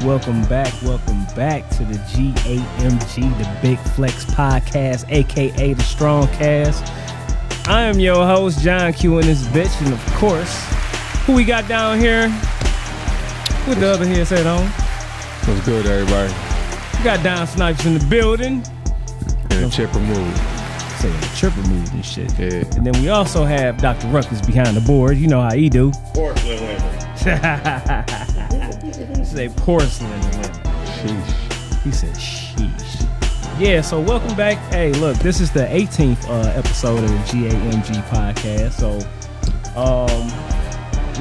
Yo, welcome back, welcome back, welcome back to the GAMG, the Big Flex Podcast, aka the Strong Cast. I am your host, John Q and this bitch, and of course, who we got down here with the other headset on? What's good, everybody? We got Don Snipes in the building. In a chipper mood. Saying the triple move and shit. Yeah. And then we also have Dr. Ruckus behind the board. You know how he do. Porcelain women. Say porcelain women. Sheesh. He said, sheesh. Yeah, so welcome back. Hey, look, this is the 18th uh, episode of the GAMG podcast. So, um,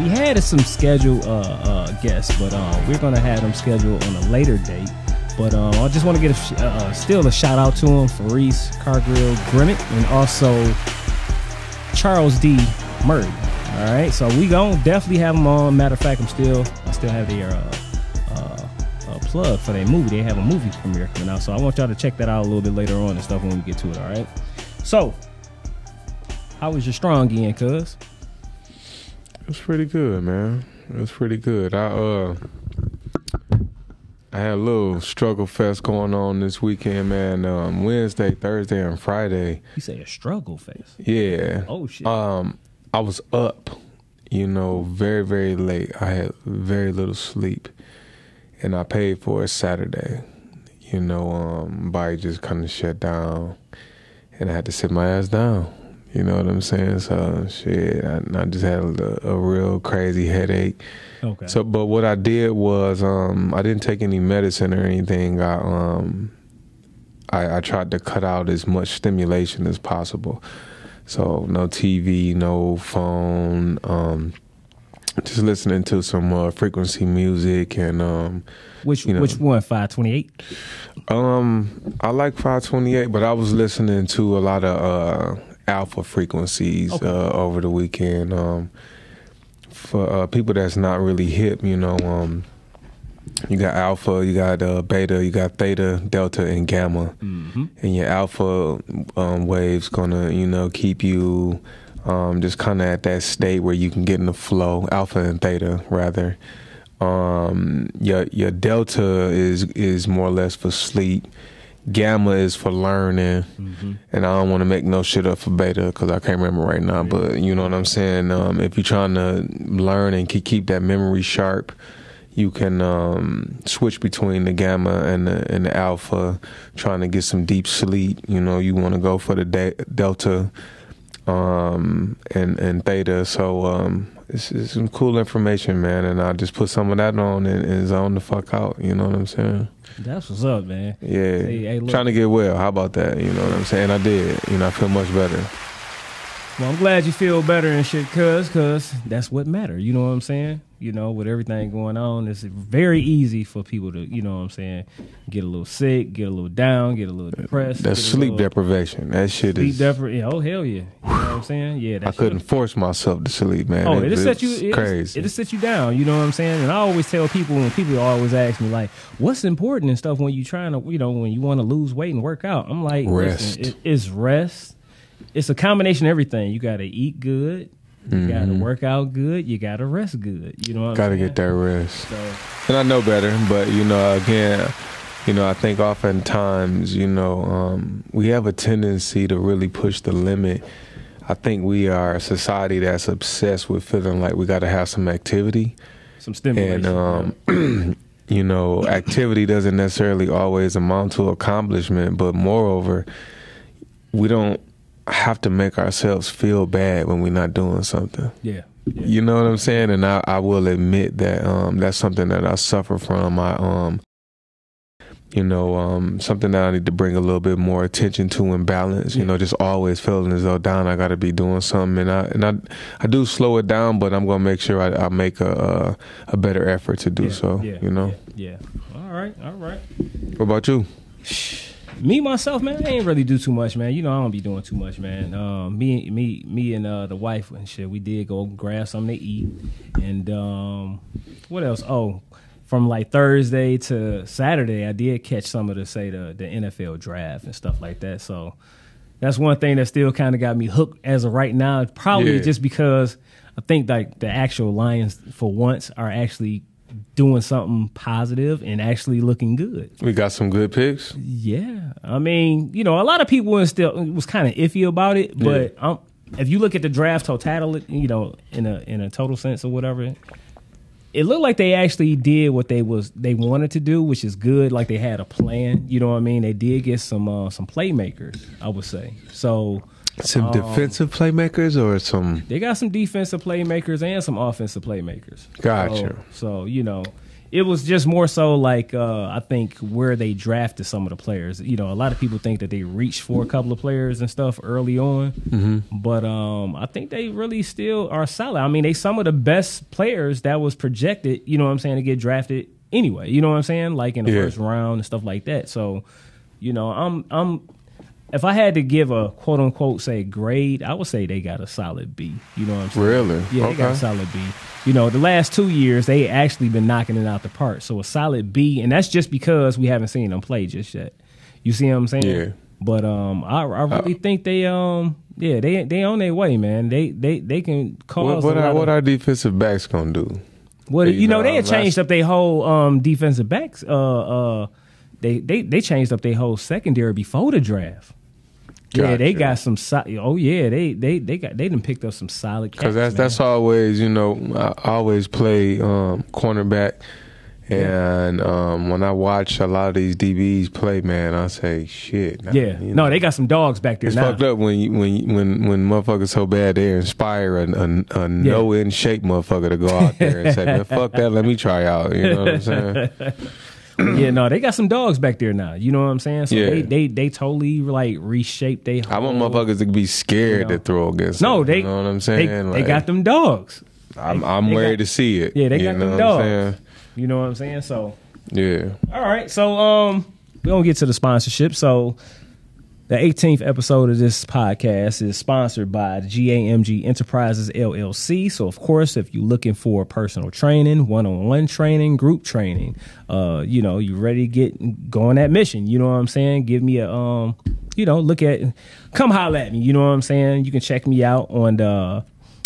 we had some scheduled uh, uh, guests, but uh, we're going to have them scheduled on a later date. But um, I just want to get a sh- uh, uh, still a shout out to him, Faris Cargill Grimmett, and also Charles D. Murray. All right, so we gonna definitely have them on. Matter of fact, I'm still I still have their uh, uh, uh, plug for their movie. They have a movie premiere coming out, so I want y'all to check that out a little bit later on and stuff when we get to it. All right. So, how was your strong end, cuz? It was pretty good, man. It was pretty good. I uh I had a little struggle fest going on this weekend, man. Um, Wednesday, Thursday, and Friday. You say a struggle fest? Yeah. Oh shit. Um, I was up, you know, very, very late. I had very little sleep, and I paid for it Saturday. You know, um, body just kind of shut down, and I had to sit my ass down. You know what I'm saying? So shit, I, I just had a, a real crazy headache. okay. So, but what I did was, um, I didn't take any medicine or anything. I, um, I, I tried to cut out as much stimulation as possible. So, no TV, no phone, um, just listening to some uh, frequency music and, um, which you know. which one? Five twenty eight. um, I like 528, but I was listening to a lot of uh, alpha frequencies Okay. uh, over the weekend. Um, for uh, people that's not really hip, you know, um, you got alpha, you got uh, beta, you got theta, delta, and gamma. Mm-hmm. And your alpha um, waves gonna, you know, keep you um, just kind of at that state where you can get in the flow. Alpha and theta, rather. Um, your your delta is is more or less for sleep. Gamma is for learning, Mm-hmm. and I don't want to make no shit up for beta because I can't remember right now. But you know what I'm saying. Um, if you're trying to learn and keep keep that memory sharp, you can um, switch between the gamma and the, and the alpha. Trying to get some deep sleep, you know, you want to go for the de- delta um, and and theta. So um, it's, it's some cool information, man. And I just put some of that on and, and zone the fuck out. You know what I'm saying? That's what's up, man. Yeah, Hey, hey, trying to get well. How about that? You know what I'm saying? I did. You know, I feel much better. Well, I'm glad you feel better and shit, cuz, cuz that's what matter. You know what I'm saying? You know, with everything going on, it's very easy for people to, you know what I'm saying, get a little sick, get a little down, get a little depressed. That's sleep little deprivation. That shit Sleep is. deprivation. Oh hell yeah! You know what I'm saying? Yeah, that I couldn't force myself to sleep, man. Oh, It- it'll set you. Crazy. It'll set you down. You know what I'm saying? And I always tell people when people always ask me like, "What's important and stuff when you're trying to, you know, when you want to lose weight and work out?" I'm like, Rest. listen, it, it's rest. It's a combination of everything. You got to eat good. You got to work out good. You got to rest good. You know what Got to I'm get that rest. So, And I know better, but you know, again, you know, I think oftentimes, you know, um, we have a tendency to really push the limit. I think we are a society that's obsessed with feeling like we got to have some activity, some stimulation. and um, you know, activity doesn't necessarily always amount to accomplishment. But moreover, we don't have to make ourselves feel bad when we're not doing something. yeah. yeah. You know what I'm saying? And I, I will admit that um, that's something that I suffer from. I um, you know, um, something that I need to bring a little bit more attention to and balance. You Yeah. know, just always feeling as though down, I got to be doing something, and I and I I do slow it down, but I'm gonna make sure I, I make a, a a better effort to do yeah, so. Yeah, you know. Yeah. yeah. All right. All right. What about you? Me myself, man, I ain't really do too much, man. You know, I don't be doing too much, man. Um, me, me, me, and uh, the wife and shit. We did go grab something to eat, and um, what else? Oh, from like Thursday to Saturday, I did catch some of the say the the NFL draft and stuff like that. So that's one thing that still kind of got me hooked as of right now. Probably Yeah. just because I think like the actual Lions for once are actually doing something positive and actually looking good. We got some good picks. Yeah, I mean, you know, a lot of people was still was kind of iffy about it, but um, if you look at the draft totality, you know, in a in a total sense or whatever, it looked like they actually did what they was they wanted to do, which is good. Like they had a plan. You know what I mean? They did get some uh, some playmakers, I would say. So Some Um, defensive playmakers or some. they got some defensive playmakers and some offensive playmakers. Gotcha. So, so, you know, it was just more so like uh, I think where they drafted some of the players. You know, a lot of people think that they reached for a couple of players and stuff early on, mm-hmm. but um, I think they really still are solid. I mean, they some of the best players that was projected. You know what I'm saying to get drafted anyway. You know what I'm saying, like in the Yeah. first round and stuff like that. So, you know, I'm I'm if I had to give a quote unquote say grade, I would say they got a solid B. You know what I'm saying? Really? Yeah, they got a solid B. You know, the last two years they actually been knocking it out the park. So a solid B, and that's just because we haven't seen them play just yet. You see what I'm saying? Yeah. But um, I, I really think they um, yeah, they they on their way, man. They they they can cause What, what, our, of- our defensive backs gonna do? well, you you know, know, they had changed up their whole um defensive backs. Uh, uh, they they they changed up their whole secondary before the draft. Yeah, they got some. So- oh yeah, they they they got they done picked up some solid. Because that's that's always you know I always play um, cornerback, and um, when I watch a lot of these DBs play, man, I say shit. nah, Yeah, you no, they got some dogs back there It's now. fucked up when you, when you- when when motherfuckers so bad they inspire a, a, a no in shape motherfucker to go out there and say, man, fuck that, let me try out. You know what I'm saying? yeah, no, they got some dogs back there now. You know what I'm saying? So Yeah. they they they totally like reshaped they. I want whole- motherfuckers to be scared You know. to throw against. No, them, they you know what I'm They, saying? they Like, got them dogs. I'm I'm they ready got- to see it. Yeah, they got them dogs. You know what I'm saying? So Yeah. All right, so um, we're gonna get to the sponsorship. So, the 18th episode of this podcast is sponsored by GAMG Enterprises LLC. So, of course, if you're looking for personal training, one-on-one training, group training, uh, you know, you ready to get go on that mission. You know what I'm saying? Give me a um, you know, look at, come holler at me. You know what I'm saying? You can check me out on the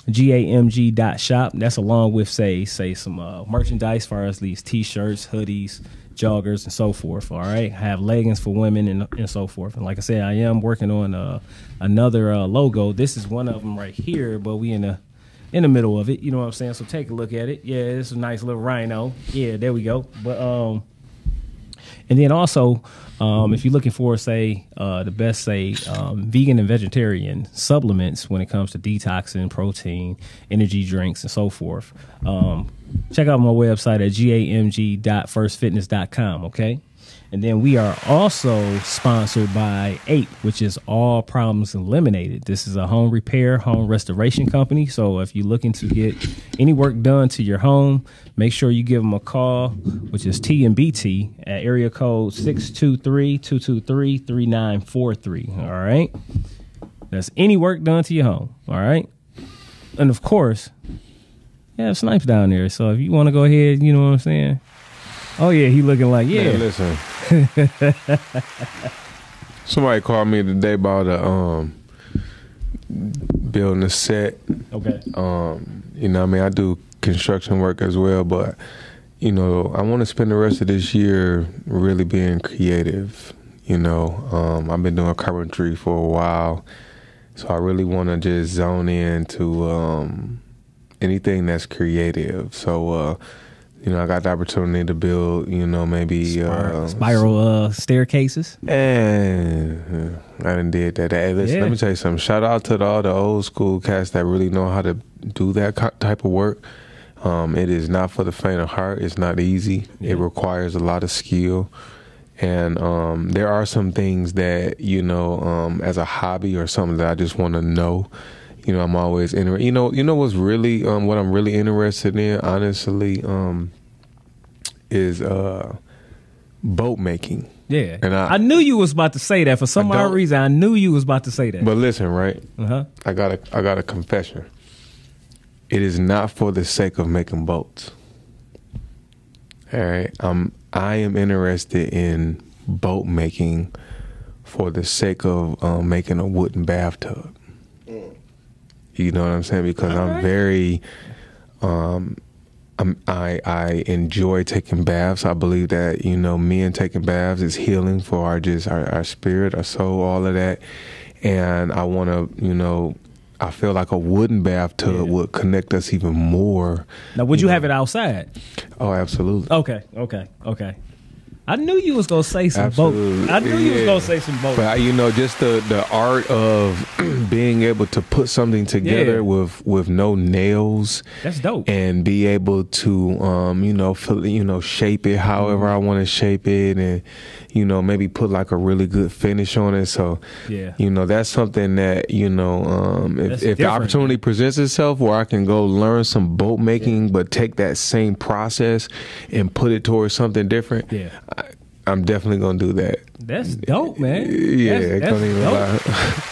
gamg.shop. That's along with say say some uh, merchandise far as these t-shirts, hoodies, joggers, and so forth. All right, I have leggings for women and and so forth. And like I said, I am working on uh, another uh, logo. This is one of them right here, but we in the in the middle of it. You know what I'm saying? So take a look at it. Yeah, it's a nice little rhino. Yeah, there we go. But um. And then also, um, if you're looking for, say, uh, the best, say, um, vegan and vegetarian supplements when it comes to detoxing, protein, energy drinks, and so forth, um, check out my website at gamg.firstfitness.com, okay? And then we are also sponsored by Ape, which is All Problems Eliminated. This is a home repair, home restoration company. So if you're looking to get any work done to your home, make sure you give them a call, which is T and BT at area code 623-223-3943. All right. That's any work done to your home. All right. And of course, yeah, Snipes down there. So if you want to go ahead, you know what I'm saying? Oh yeah, he looking like yeah. Man, listen. Somebody called me today about a um building a set. Okay. Um, you know, I mean, I do construction work as well, but you know, I want to spend the rest of this year really being creative. You know, um, I've been doing carpentry for a while, so I really want to just zone in to um, anything that's creative. So, uh, you know, I got the opportunity to build. You know, maybe uh, Spiral uh, staircases. and I done did that. Hey, listen, Yeah. let me tell you something. Shout out to the, all the old school cats that really know how to do that type of work. Um, it is not for the faint of heart. It's not easy. Yeah. It requires a lot of skill. And um, there are some things that, you know, um, as a hobby or something that I just want to know. You know, I'm always interested. You know, you know what's really, um, what I'm really interested in, honestly, um, is uh, boat making. Yeah. And I- I, knew you was about to say that for some odd reason. I knew you was about to say that. But listen, right? uh-huh. I got a I got a confession. It is not for the sake of making boats. All right. Um I am interested in boat making for the sake of um, making a wooden bathtub. You know what I'm saying? Because I'm right. very um I'm, I I enjoy taking baths. I believe that you know, men taking baths is healing for our just our, our spirit, our soul, all of that. And I want to, you know, I feel like a wooden bathtub Yeah. would connect us even more. Now, would you know. have it outside? Oh, absolutely. Okay, okay, okay. I knew you was gonna say some Absolutely. boat. I knew you was gonna say some boat. But you know, just the the art of being able to put something together Yeah. with with no nails That's dope. and be able to um you know fill, you know shape it however I want to shape it and you know maybe put like a really good finish on it so Yeah. you know that's something that you know um if, if the opportunity presents itself where I can go learn some boat making but take that same process and put it towards something different Yeah. I'm definitely gonna do that That's dope, man. yeah that's, that's don't even dope. lie.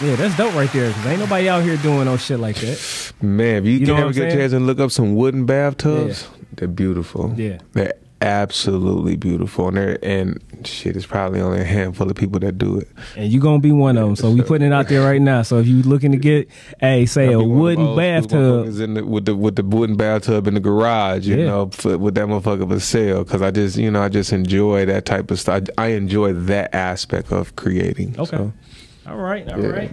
Yeah, that's dope right there. Cause ain't nobody out here doing no shit like that. Man, if you, You can ever get a chance and look up some wooden bathtubs, they're beautiful. Yeah. They're absolutely beautiful. And they're and shit, it's probably only a handful of people that do it. And you're gonna be one of them. So we putting it out there right now. So if you looking to get, hey, say a be one of them wooden bathtub. in the, with the with the wooden bathtub in the garage, you Yeah. know, for, with that motherfucker for sale. Because I just, you know, I just enjoy that type of stuff. I, I enjoy that aspect of creating. Okay. So, All right, all Yeah. right,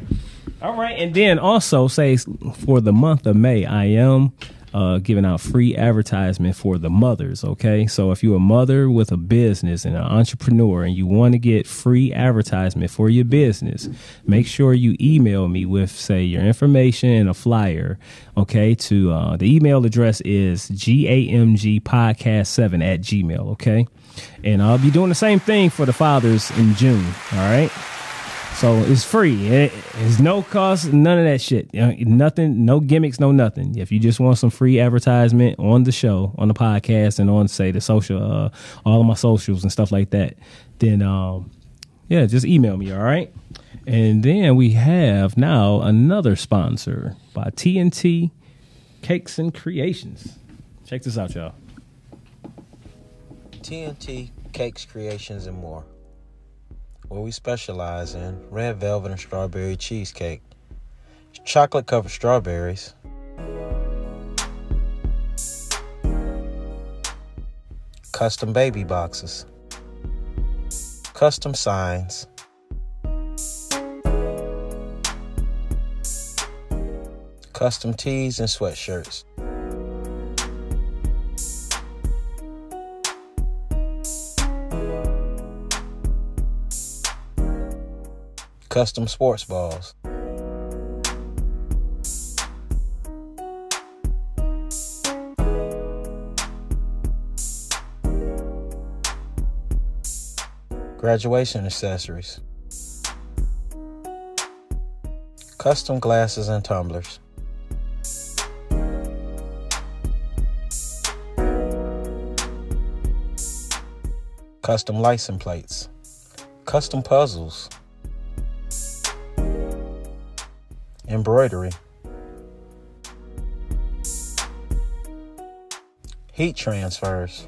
all right. And then also say for the month of May, I am uh, giving out free advertisement for the mothers. Okay, so if you're a mother with a business and an entrepreneur, and you want to get free advertisement for your business, make sure you email me with say your information and a flyer. Okay, to uh, the email address is gamgpodcast7 at gmail. Okay, and I'll be doing the same thing for the fathers in June. All right. So it's free. It, it's no cost, none of that shit. You know, nothing, no gimmicks, no nothing. If you just want some free advertisement on the show, on the podcast, and on say the social, uh, all of my socials and stuff like that, then um, yeah, just email me. All right. And then we have now another sponsor by TNT Cakes and Creations. Check this out, y'all. TNT Cakes, Creations, and more. Where we specialize in red velvet and strawberry cheesecake, chocolate covered strawberries, custom baby boxes, custom signs, custom tees and sweatshirts. Custom sports balls. Graduation accessories. Custom glasses and tumblers. Custom license plates. Custom puzzles. Embroidery, heat transfers,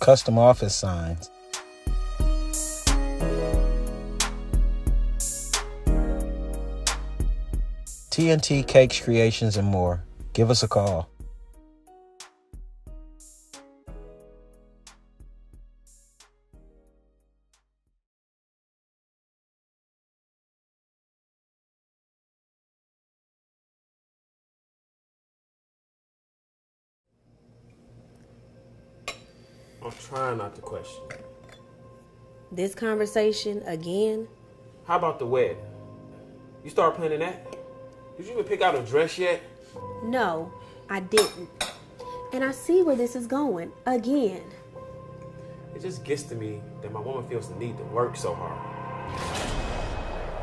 custom office signs. TNT Cakes Creations and more. Give us a call. I'm trying not to question. This conversation again? How about the wedding? You start planning that? Did you even pick out a dress yet? No, I didn't. And I see where this is going again. It just gets to me that my woman feels the need to work so hard.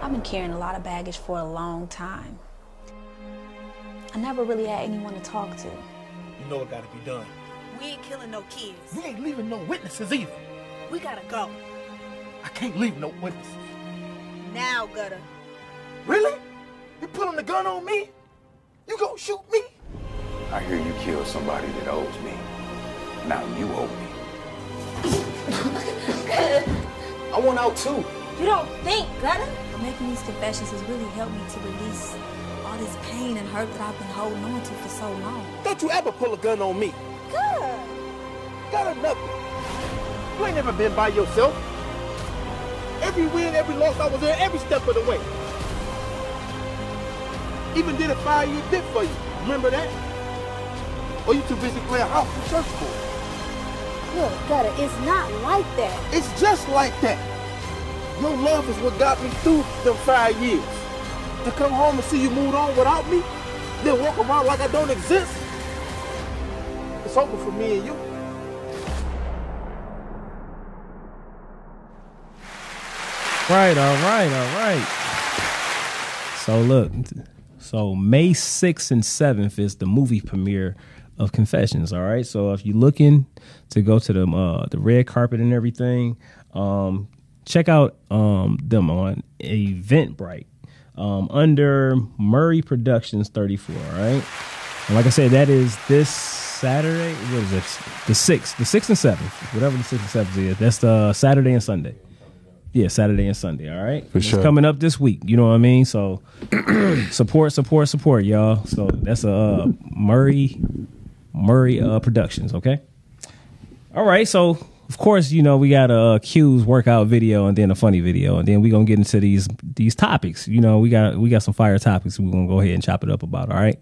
I've been carrying a lot of baggage for a long time. I never really had anyone to talk to. You know it gotta be done. We ain't killing no kids. We ain't leaving no witnesses either. We gotta go. I can't leave no witnesses. Now, Gutter. Really? You pulling the gun on me? You gonna shoot me? I hear you killed somebody that owes me. Now you owe me. I want out too. You don't think, Gunner? Making these confessions has really helped me to release all this pain and hurt that I've been holding on to for so long. Don't you ever pull a gun on me. Good. Got a nothing. You ain't never been by yourself. Every win, every loss, I was there every step of the way. Even did a five-year dip for you. Remember that? Or you too busy playing house and church for it? Look, Gutter, it's not like that. It's just like that. Your love is what got me through them five years. To come home and see you moved on without me, then walk around like I don't exist. It's over for me and you. Right, all right, all right. So look, so May 6th and 7th is the movie premiere of Confessions, all right? So if you're looking to go to the uh the red carpet and everything, um check out um them on Eventbrite. Um under Murray Productions 34, all right? And like I said, that is this Saturday. What is this? The sixth, the sixth and seventh, whatever the sixth and seventh is. That's the Saturday and Sunday. Yeah, Saturday and Sunday. All right, For it's sure. coming up this week. You know what I mean? So support, support, support, y'all. So that's a uh, Murray Murray uh, Productions. Okay. All right. So of course, you know we got a uh, Q's workout video and then a funny video, and then we're gonna get into these these topics. You know we got we got some fire topics. We're gonna go ahead and chop it up about. All right.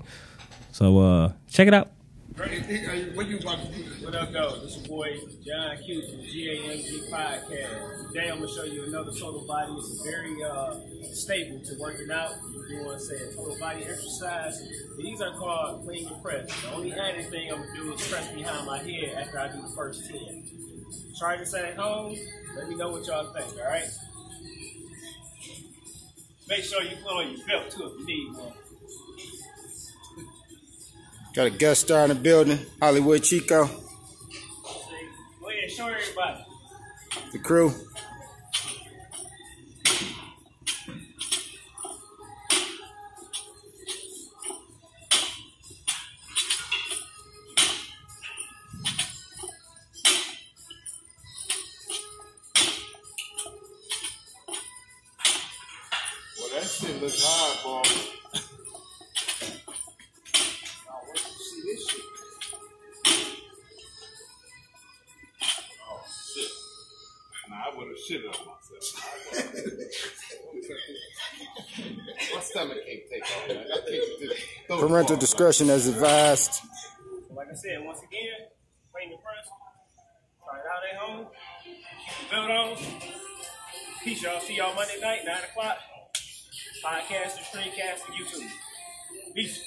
So uh check it out. What you about to do? What up, though? This your boy John Q from GAMG Podcast. Today I'm gonna show you another total body. It's very uh, stable to working out. You're doing say a total body exercise. These are called clean and press. The only added thing I'm gonna do is press behind my head after I do the first ten. Try this at home. Let me know what y'all think. All right. Make sure you put on your belt too if you need one. Got a guest star in the building, Hollywood Chico, Go ahead, show the crew. Parental ball. discretion as advised. Like I said, once again, clean the press. Try it out at home. Keep the belt on. Peace, y'all. See y'all Monday night, 9 o'clock. Podcast and streamcast and YouTube. Peace.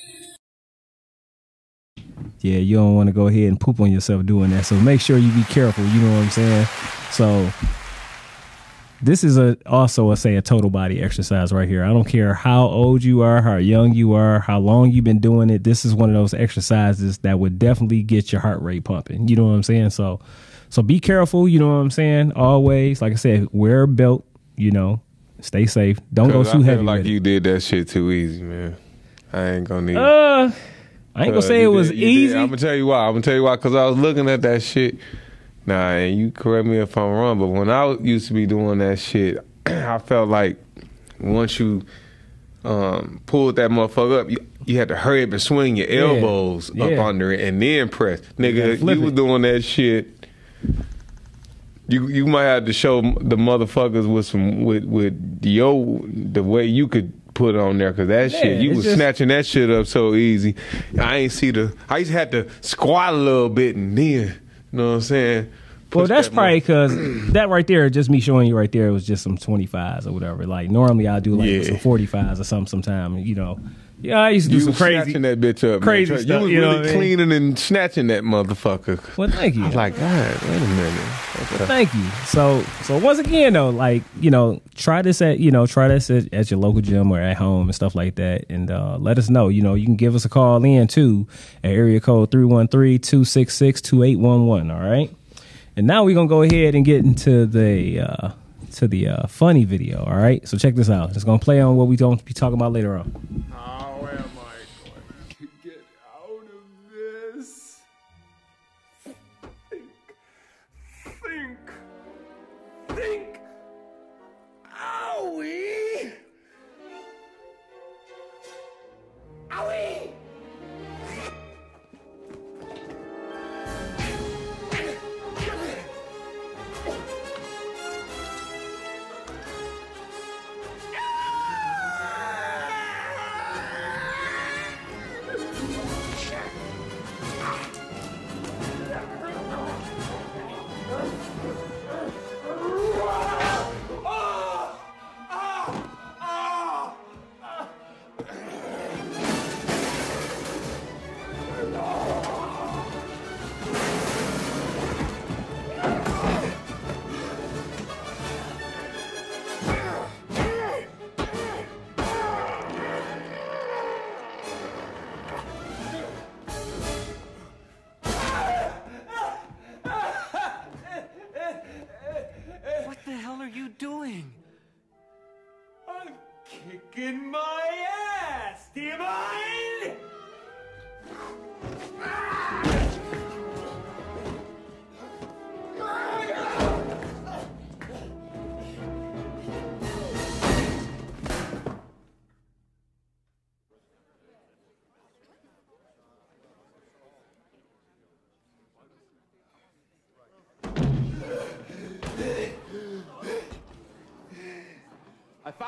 yeah, you don't want to go ahead and poop on yourself doing that. So make sure you be careful. You know what I'm saying? So this is a also a say a total body exercise right here. I don't care how old you are, how young you are, how long you've been doing it. This is one of those exercises that would definitely get your heart rate pumping. You know what I'm saying? So so be careful, you know what I'm saying? Always, like I said, wear a belt, you know, stay safe. Don't go too I heavy. like you did that shit too easy, man. I ain't gonna need. Uh I ain't gonna say it was easy. I'm gonna tell you why. I'm gonna tell you why. Cause I was looking at that shit. Nah, and you correct me if I'm wrong, but when I used to be doing that shit, I felt like once you um, pulled that motherfucker up, you, you had to hurry up and swing your Yeah. elbows up Yeah. under it and then press. Nigga, flip you was doing that shit. You you might have to show the motherfuckers with some with with your the way you could put on there because that Yeah, shit you was just- snatching that shit up so easy. I ain't see the. I used to have to squat a little bit and then you know what I'm saying. Well, that's that probably because that right there, just me showing you right there, was just some 25s or whatever. Like, normally I do like Yeah. some 45s or something sometime, you know. Yeah, I used to do you some crazy. snatching that bitch up, crazy man. stuff, You was you really what I mean? cleaning and snatching that motherfucker. Well, thank you. I was like, God, wait a minute. Okay. Thank you. So, so once again, though, like you know, try this at you know, try this at, at your local gym or at home and stuff like that, and uh, let us know. You know, you can give us a call in too at area code 313-266-2811, All right. And now we're gonna go ahead and get into the uh, to the uh, funny video. All right. So check this out. It's gonna play on what we don't be talking about later on. drink.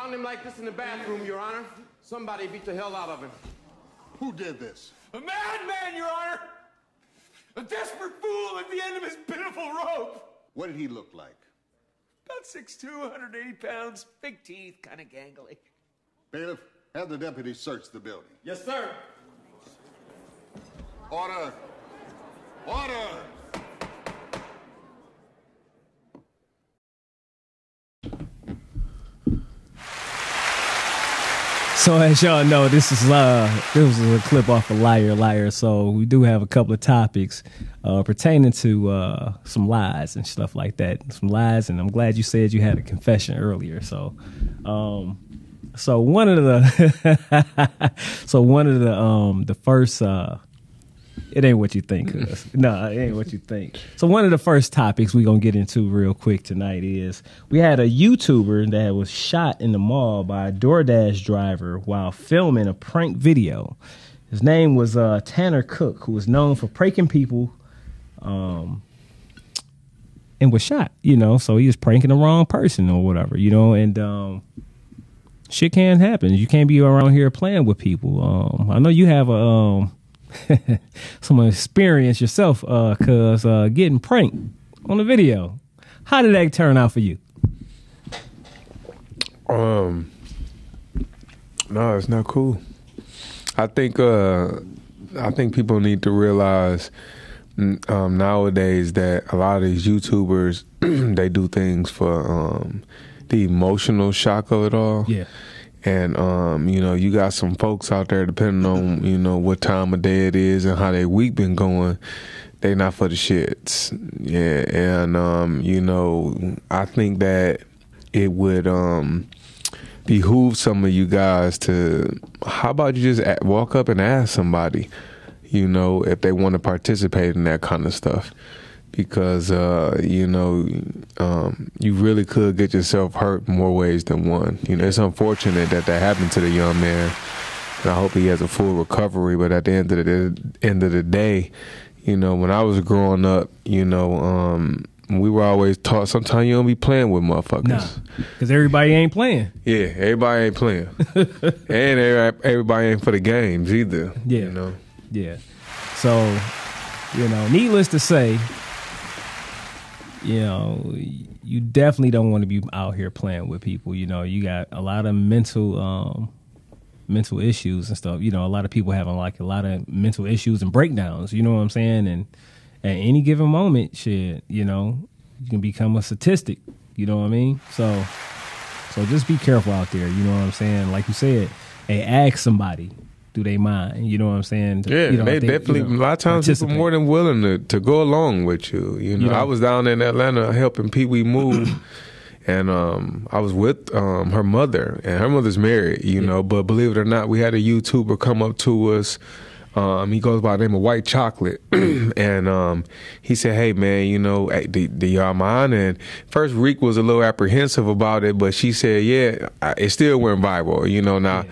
Found him like this in the bathroom, Your Honor. Somebody beat the hell out of him. Who did this? A madman, Your Honor! A desperate fool at the end of his pitiful rope! What did he look like? About 6'2", 180 pounds, big teeth, kind of gangly. Bailiff, have the deputy search the building. Yes, sir. Order! Order! So as y'all know, this is uh this was a clip off of Liar Liar. So we do have a couple of topics uh pertaining to uh some lies and stuff like that. Some lies, and I'm glad you said you had a confession earlier. So um so one of the so one of the um the first uh it ain't what you think. no, it ain't what you think. So one of the first topics we're gonna get into real quick tonight is we had a YouTuber that was shot in the mall by a DoorDash driver while filming a prank video. His name was uh, Tanner Cook, who was known for pranking people, um, and was shot. You know, so he was pranking the wrong person or whatever. You know, and um, shit can happen. You can't be around here playing with people. Um, I know you have a um, some experience yourself, uh, cause uh, getting pranked on the video. How did that turn out for you? Um, no, it's not cool. I think uh, I think people need to realize um, nowadays that a lot of these YouTubers they do things for um, the emotional shock of it all. Yeah. And um, you know, you got some folks out there, depending on you know what time of day it is and how their week been going. They not for the shits, yeah. And um, you know, I think that it would um behoove some of you guys to. How about you just walk up and ask somebody, you know, if they want to participate in that kind of stuff because uh, you know um, you really could get yourself hurt more ways than one. You know, it's unfortunate that that happened to the young man, and I hope he has a full recovery. But at the end of the end of the day, you know, when I was growing up, you know, um, we were always taught sometimes you don't be playing with motherfuckers. Nah, because everybody ain't playing. Yeah, everybody ain't playing, and everybody, everybody ain't for the games either. Yeah. you know. Yeah. So, you know, needless to say, you know, you definitely don't want to be out here playing with people. You know, you got a lot of mental um mental issues and stuff. You know, a lot of people having like a lot of mental issues and breakdowns, you know what I'm saying? And at any given moment, shit, you know, you can become a statistic. You know what I mean? So so just be careful out there, you know what I'm saying? Like you said, hey, ask somebody. Do they mind? You know what I'm saying? Yeah, you know, they if definitely. you know, a lot of times, people more than willing to, to go along with you. You know, You know. I was down in Atlanta helping Pee Wee move, and um, I was with um, her mother, and her mother's married. You know, but believe it or not, we had a YouTuber come up to us. Um, he goes by the name of White Chocolate, and um, he said, "Hey man, you know, do, do y'all mind?" And first, Reek was a little apprehensive about it, but she said, "Yeah, I, it still went viral." You know, now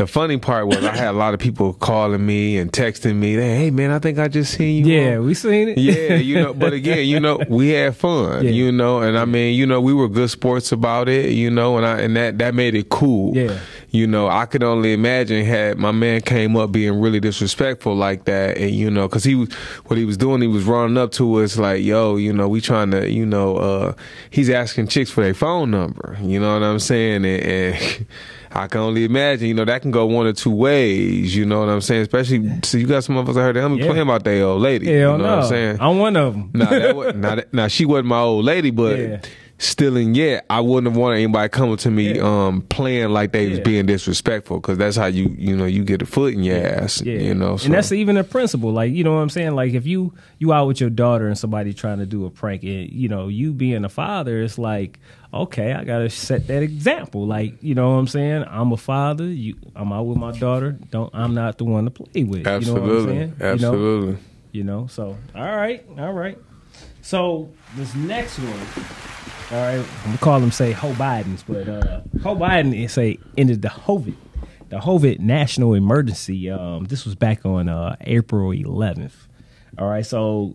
the funny part was I had a lot of people calling me and texting me, "Hey man, I think I just seen you." Yeah, on- we seen it. yeah, you know, but again, you know, we had fun, Yeah. you know, and I mean, you know, we were good sports about it, you know, and I and that that made it cool. Yeah. You know, I could only imagine had my man came up being really disrespectful like that, and you know, because he was what he was doing, he was running up to us like, "Yo, you know, we trying to, you know, uh, he's asking chicks for their phone number." You know what I'm saying? And, and I can only imagine, you know, that can go one or two ways. You know what I'm saying? Especially, so you got some of us out here that Yeah. playing about their old lady. Hell you know no. what I'm saying? I'm one of them. Now, that was, now, that, now she wasn't my old lady, but Yeah. Stealing yet, I wouldn't have wanted anybody coming to me um playing like they was being disrespectful because that's how you you know you get a foot in your ass. Yeah, You know, so. and that's even a principle. Like you know what I'm saying. Like if you you out with your daughter and somebody trying to do a prank, and you know you being a father, it's like okay, I gotta set that example. Like you know what I'm saying. I'm a father. You, I'm out with my daughter. Don't I'm not the one to play with. You know what I'm Absolutely. saying? You know? Absolutely. You know, so all right, all right. So this next one, all right, I'm gonna call them say Ho Biden's, but uh Ho Biden is say ended the COVID, the COVID national emergency. Um, this was back on uh April 11th. All right, so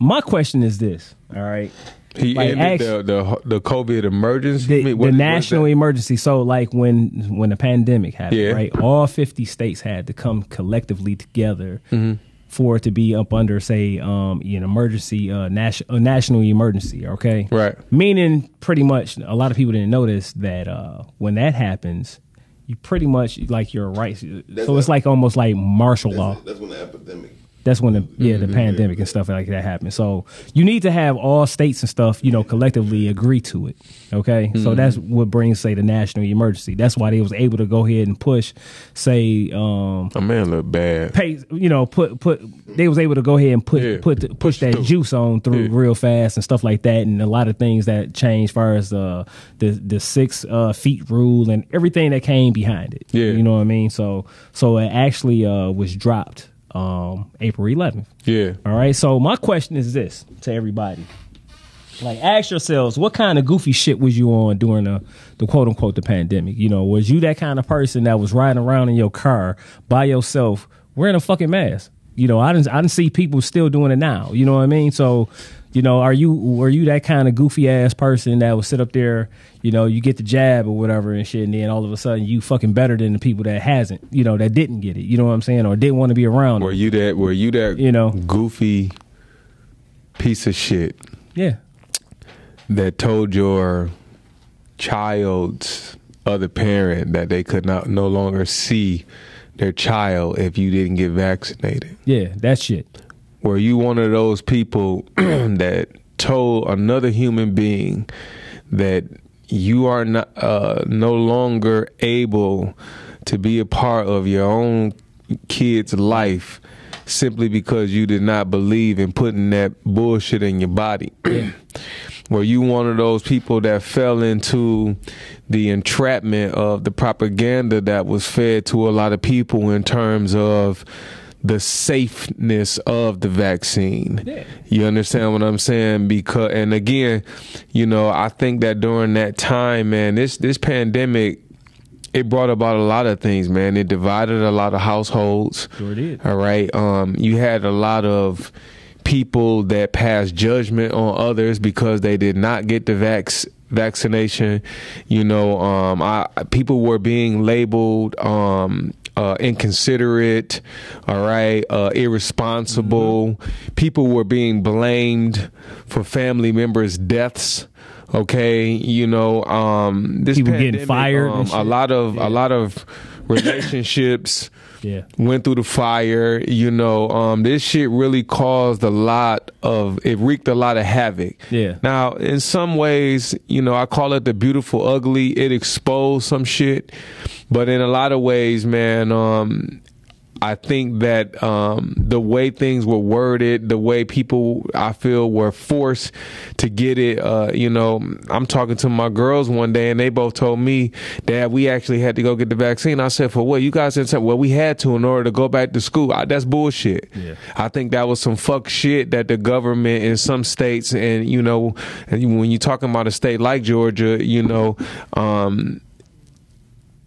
my question is this. All right, He Like, ended the, the the COVID emergency. the, I mean, what- is national emergency. So like when when the pandemic happened, Yeah. right? All fifty states had to come collectively together Mhm. For it to be up under, say, um, an emergency, uh, national, a national emergency. Okay, right. Meaning, pretty much, a lot of people didn't notice that uh, when that happens, you pretty much like your rights. so it's like almost like martial law. That's when the epidemic. That's when the yeah the Mhm. pandemic and stuff like that happened. So you need to have all states and stuff you know collectively agree to it. Okay, so Mhm. that's what brings say the national emergency. That's why they was able to go ahead and push say um a man look bad. pay you know put put they was able to go ahead and put put the, push that juice on through real fast and stuff like that and a lot of things that changed as far as uh the the six uh feet rule and everything that came behind it. Yeah. you know what I mean. So so it actually uh was dropped um April 11th. Yeah. All right. So my question is this to everybody. Like ask yourselves what kind of goofy shit was you on during the, the quote unquote the pandemic? You know, was you that kind of person that was riding around in your car by yourself wearing a fucking mask? You know, I didn't I didn't see people still doing it now. You know what I mean? So, you know, are you were you that kind of goofy ass person that would sit up there, you know, you get the jab or whatever and shit, and then all of a sudden you fucking better than the people that hasn't, you know, that didn't get it. You know what I'm saying? Or didn't want to be around. Were you that? Were you that? You know, goofy piece of shit Yeah. that told your child's other parent that they could not no longer see their child if you didn't get vaccinated. Yeah, that shit. Were you one of those people that told another human being that you are not uh, no longer able to be a part of your own kid's life simply because you did not believe in putting that bullshit in your body? Were you one of those people that fell into the entrapment of the propaganda that was fed to a lot of people in terms of the safeness of the vaccine? Yeah. You understand what I'm saying? Because and again, you know, I think that during that time, man, this this pandemic it brought about a lot of things, man. It divided a lot of households. Sure did. All right. Um, you had a lot of people that passed judgment on others because they did not get the vax vaccination. You know, um, I people were being labeled um, uh, inconsiderate. All right, uh, irresponsible. People were being blamed for family members' deaths. Okay, you know, um, this People getting fired Um, a lot of a lot of relationships Yeah. went through the fire. You know, um, this shit really caused a lot of it wreaked a lot of havoc. Yeah. Now, in some ways, you know, I call it the beautiful ugly. It exposed some shit, but in a lot of ways, man, um, I think that um, the way things were worded, the way people I feel were forced to get it, uh, you know, I'm talking to my girls one day and they both told me that we actually had to go get the vaccine. I said, for what? You guys didn't say, well, we had to in order to go back to school. I, that's bullshit. Yeah. I think that was some fuck shit that the government in some states and, you know, and when you're talking about a state like Georgia, you know, um,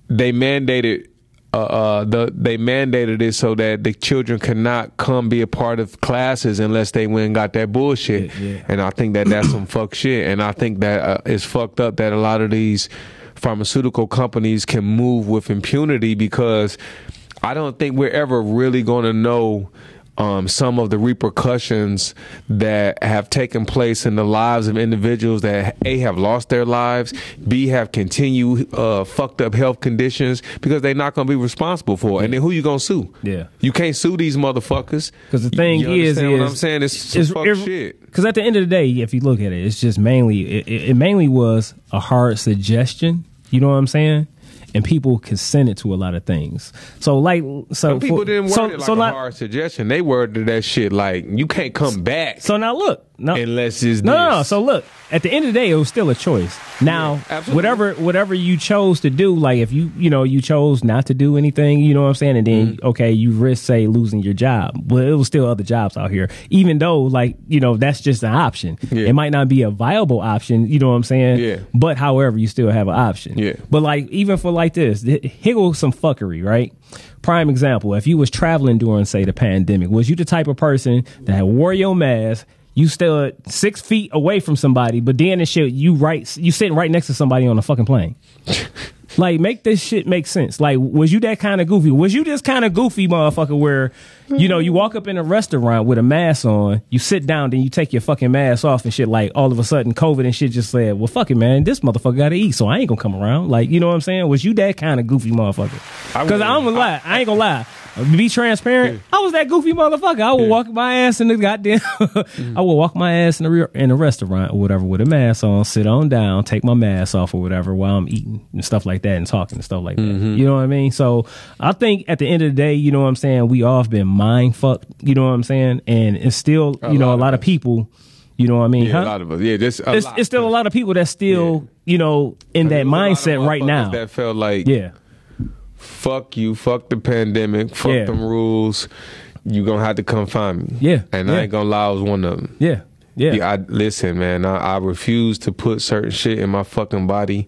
they mandated uh, uh, the they mandated it so that the children cannot come be a part of classes unless they went and got that bullshit. And I think that that's some fuck shit. And I think that uh, it's fucked up that a lot of these pharmaceutical companies can move with impunity because I don't think we're ever really going to know um, some of the repercussions that have taken place in the lives of individuals that a have lost their lives, b have continued uh, fucked up health conditions because they're not going to be responsible for it. And then who you going to sue? Yeah. You can't sue these motherfuckers. Because the thing You is, understand is what I'm saying? It's is- fuck it- shit. Because at the end of the day, if you look at it, it's just mainly it it mainly was a hard suggestion. You know what I'm saying? And people consented to a lot of things. So like, so Some people for- didn't word so, it like so a like- hard suggestion. They worded that shit like you can't come back. So now look, no, unless it's No, no, no. So look, at the end of the day, it was still a choice. Now, absolutely. whatever whatever you chose to do, like if you you know you chose not to do anything, you know what I'm saying, and then Mm-hmm. okay, you risk say losing your job, but it was still other jobs out here. Even though like you know that's just an option. It might not be a viable option. You know what I'm saying? Yeah. But however, you still have an option. Yeah. But like even for like this, here goes some fuckery, right? Prime example: if you was traveling during say the pandemic, was you the type of person that wore your mask? You stood uh, six feet away from somebody, but then and shit, you right, you sitting right next to somebody on a fucking plane. like, make this shit make sense. Like, was you that kind of goofy? Was you this kind of goofy motherfucker where, you know, you walk up in a restaurant with a mask on, you sit down, then you take your fucking mask off and shit. Like, all of a sudden, COVID and shit just said, "Well, fuck it, man, this motherfucker got to eat, so I ain't gonna come around." Like, you know what I'm saying? Was you that kind of goofy motherfucker? Because I'm gonna lie, I ain't gonna lie. Be transparent. I was that goofy motherfucker. I would walk my ass in the goddamn. I would walk my ass in the re- in a restaurant or whatever with a mask on, sit on down, take my mask off or whatever while I'm eating and stuff like that and talking and stuff like that. Mm-hmm. You know what I mean? So I think at the end of the day, you know what I'm saying. We all have been mind fucked. You know what I'm saying? And it's still, A you know, lot a lot of people. You know what I mean? Yeah, huh? a lot of us. Yeah, just a it's, lot. it's still a lot of people that still, you know, in that There's a lot of mindset right now. That felt like yeah. Fuck you, fuck the pandemic, fuck Yeah. them rules. You gonna have to come find me. Yeah, and yeah. I ain't gonna lie, I was one of them. Yeah, yeah. I listen, man. I, I refuse to put certain shit in my fucking body.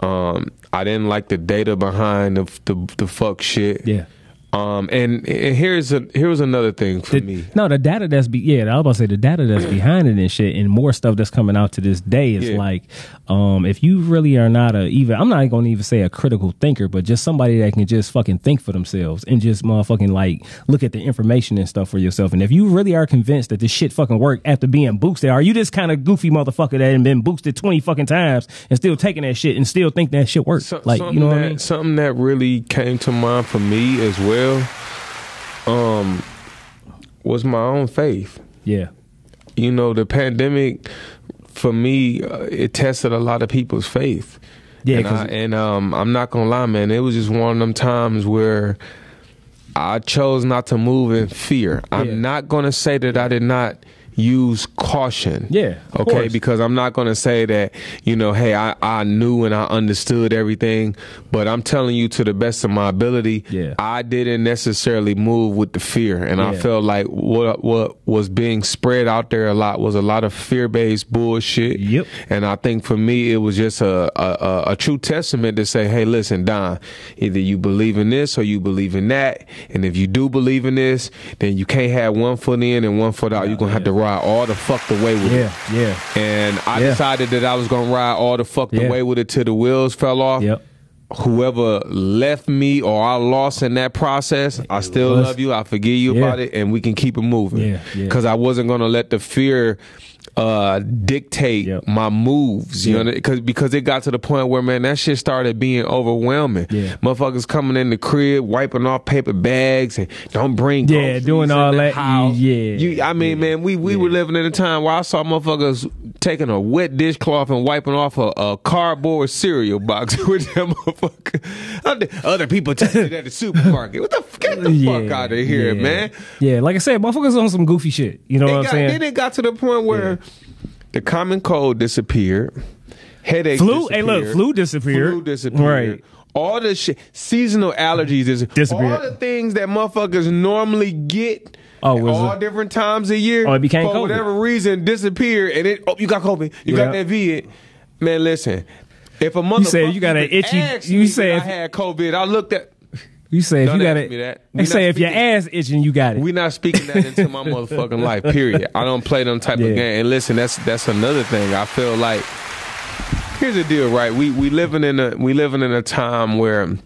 Um, I didn't like the data behind the the, the fuck shit. Yeah. Um, and, and here's a here's another thing for me. No, the data that's be yeah, I was about to say the data that's behind it and shit, and more stuff that's coming out to this day is Yeah. like, um, if you really are not a even, I'm not going to even say a critical thinker, but just somebody that can just fucking think for themselves and just motherfucking like look at the information and stuff for yourself. And if you really are convinced that this shit fucking work after being boosted, are you this kind of goofy motherfucker that had been boosted twenty fucking times and still taking that shit and still think that shit works? like, you know what that, I mean? Something that really came to mind for me as well, um, was my own faith. Yeah. You know, the pandemic for me, uh, it tested a lot of people's faith. Yeah, and, I, and um, I'm not gonna lie, man. It was just one of them times where I chose not to move in fear. I'm not gonna say that I did not use caution. Yeah, Okay, course. because I'm not gonna say that, you know, hey, I, I knew and I understood everything, but I'm telling you to the best of my ability, Yeah. I didn't necessarily move with the fear. And I felt like what what was being spread out there a lot was a lot of fear based bullshit. Yep. And I think for me it was just a, a a true testament to say, hey, listen, Don, either you believe in this or you believe in that. And if you do believe in this, then you can't have one foot in and one foot out. You're gonna have to ride all the fuck the way with Yeah, it. yeah. yeah. And I Yeah. decided that I was gonna ride all the fuck the Yeah. way with it till the wheels fell off. Yep. Whoever left me or I lost in that process, I still love you. I forgive you Yeah. about it, and we can keep it moving. Yeah, yeah. Because I wasn't gonna let the fear uh dictate my moves you Yeah. know because because it got to the point where man that shit started being overwhelming Yeah. motherfuckers coming in the crib wiping off paper bags and don't bring Yeah, doing all that. house. Yeah, you i mean man we we were living in a time where i saw motherfuckers taking a wet dishcloth and wiping off a, a cardboard cereal box with that motherfucker Other- people taking it at the supermarket what the f- get the fuck out of here yeah. man Yeah, like I said, motherfuckers on some goofy shit. You know it what I'm saying? Then it got to the point where the common cold disappeared, headaches Flu- hey, look, flu disappeared. flu disappeared, Right. All the shit, seasonal allergies dis- Disappeared. All the things that motherfuckers normally get. Oh, all it- different times a year. Oh, it became for COVID. whatever reason disappeared, and it. Oh, you got COVID. You Yeah. got that vid. Man, listen. If a motherfucker You said you got an itchy- you said I had COVID. I looked at. You say if Don't you got it, that. they say if your ass itching, you got it. We're not speaking that into my motherfucking life. Period. I don't play them type Yeah. of game. And listen, that's that's another thing. I feel like here's the deal, right? We we living in a we living in a time where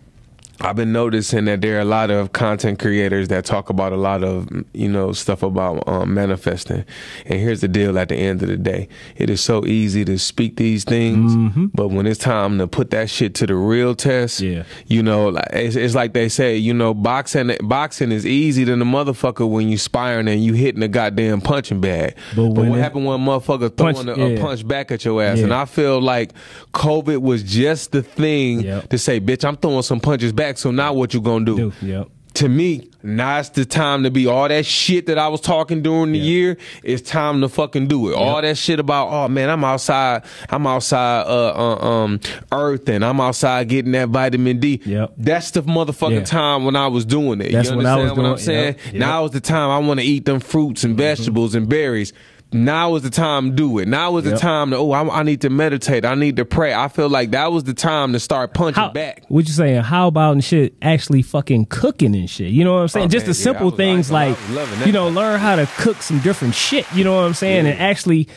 I've been noticing that there are a lot of content creators that talk about a lot of you know stuff about um, manifesting. And here's the deal: at the end of the day, it is so easy to speak these things, Mm-hmm. but when it's time to put that shit to the real test, Yeah. you know, it's, it's like they say, you know, boxing boxing is easy than the motherfucker when you sparring and you hitting the goddamn punching bag. But But, what happened when a motherfucker Punch- throwing a, a punch back at your ass? Yeah. And I feel like COVID was just the thing Yep. to say, bitch, I'm throwing some punches back. So now what you gonna do? Do, yep. To me, now it's the time to be all that shit that I was talking during the year. It's time to fucking do it. All that shit about, oh man, I'm outside, I'm outside, uh, uh, um, Earth, and I'm outside getting that vitamin D. Yep. That's the motherfucking Yeah. time when I was doing it. That's you what I was what I'm doing. saying? Yep. Yep. Now is the time I want to eat them fruits and vegetables and berries. Now is the time to do it. Now is the time to, oh, I, I need to meditate. I need to pray. I feel like that was the time to start punching back. What you saying? How about and shit actually fucking cooking and shit? You know what I'm saying? Oh, Just man, the simple I things like I was loving that. you know, learn how to cook some different shit. You know what I'm saying? And actually,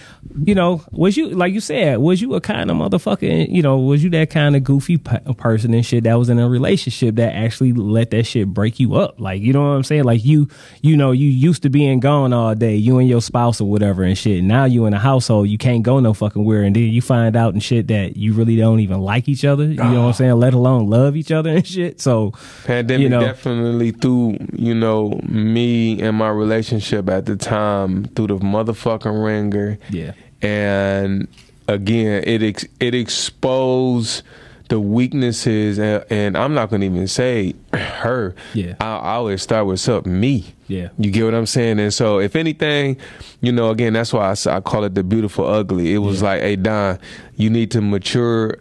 you know, was you like you said, was you a kind of motherfucker? You know, was you that kind of goofy pe- person and shit that was in a relationship that actually let that shit break you up? Like you know what I'm saying? Like you, you know, you used to being gone all day, you and your spouse or whatever and shit. Now you in a household, you can't go no fucking where, and then you find out and shit that you really don't even like each other. You know what I'm saying? Let alone love each other and shit. So Pandemic you know, definitely threw, you know, me and my relationship at the time through the motherfucking ringer. Yeah. And again, it ex- it exposed the weaknesses, and, and I'm not gonna even say her. Yeah. I, I always start with something me. Yeah. You get what I'm saying? And so, if anything, you know, again, that's why I call it the beautiful ugly. It was like, hey, Don, you need to mature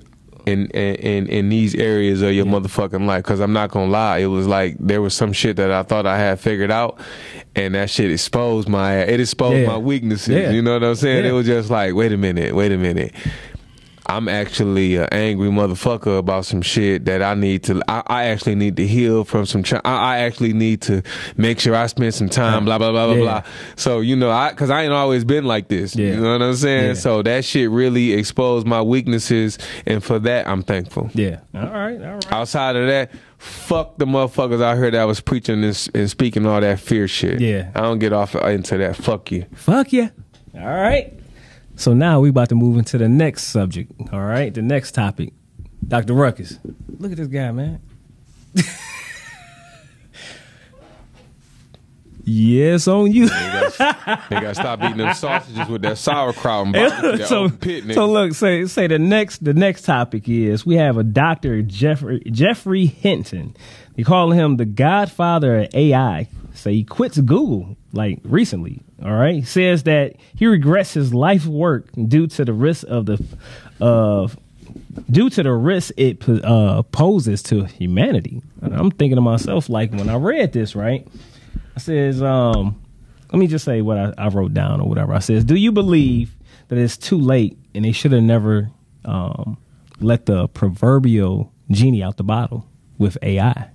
in in in, these areas of your motherfucking life. Because I'm not gonna lie, it was like there was some shit that I thought I had figured out, and that shit exposed my it exposed Yeah. my weaknesses. Yeah. You know what I'm saying? Yeah. It was just like, wait a minute, wait a minute. I'm actually an angry motherfucker about some shit that I need to. I, I actually need to heal from some. Tra- I, I actually need to make sure I spend some time. Uh, blah blah blah blah Yeah. blah. So you know, I because I ain't always been like this. Yeah. You know what I'm saying? Yeah. So that shit really exposed my weaknesses, and for that I'm thankful. Yeah. All right. All right. Outside of that, fuck the motherfuckers out here that was preaching this and speaking all that fear shit. Yeah. I don't get off into that. Fuck you. Fuck you. All right. So now we about to move into the next subject. All right, the next topic. Dr. Ruckus. Look at this guy, man. yes, on you. They gotta stop eating them sausages with that sauerkraut and barbecue, that so, pit, so look, say say the next the next topic is we have a Dr. Geoffrey Geoffrey Hinton. They call him the Godfather of AI. Say he quits Google like recently. All right, says that he regrets his life work due to the risk of the of due to the risk it uh, poses to humanity. And I'm thinking to myself, like when I read this, right? I says, um, let me just say what I, I wrote down or whatever. I says, do you believe that it's too late and they should have never um, let the proverbial genie out the bottle with AI?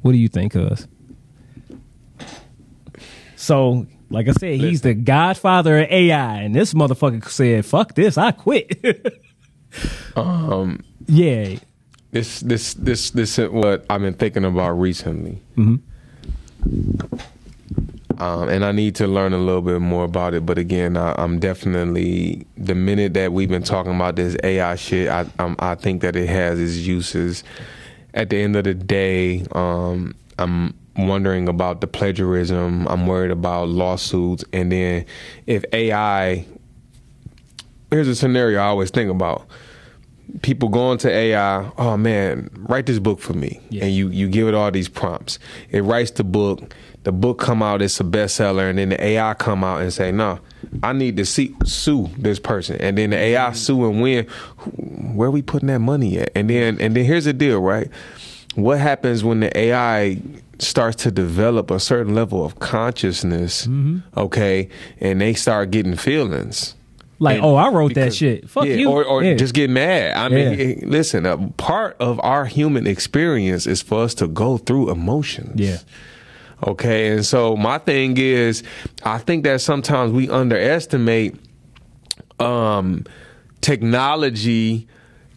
What do you think, us? So, like I said, he's the godfather of AI, and this motherfucker said, "Fuck this, I quit." Um, yeah. This this this this is what I've been thinking about recently. hmm Um, and I need to learn a little bit more about it. But again, I, I'm definitely the minute that we've been talking about this AI shit, I um, I think that it has its uses. At the end of the day, um, I'm wondering about the plagiarism. I'm worried about lawsuits, and then if AI, here's a scenario I always think about. People going to AI, oh man, write this book for me, and you you give it all these prompts. It writes the book. The book come out, it's a bestseller, and then the AI come out and say, no, I need to see, sue this person, and then the AI sue and win. Where are we putting that money at? And then and then here's the deal, right? What happens when the AI starts to develop a certain level of consciousness? Okay, and they start getting feelings. Like, And oh, I wrote that shit. Fuck yeah, you. Or, or Yeah. just get mad. I mean, Yeah. listen, a part of our human experience is for us to go through emotions. Yeah. Okay. And so my thing is, I think that sometimes we underestimate um, technology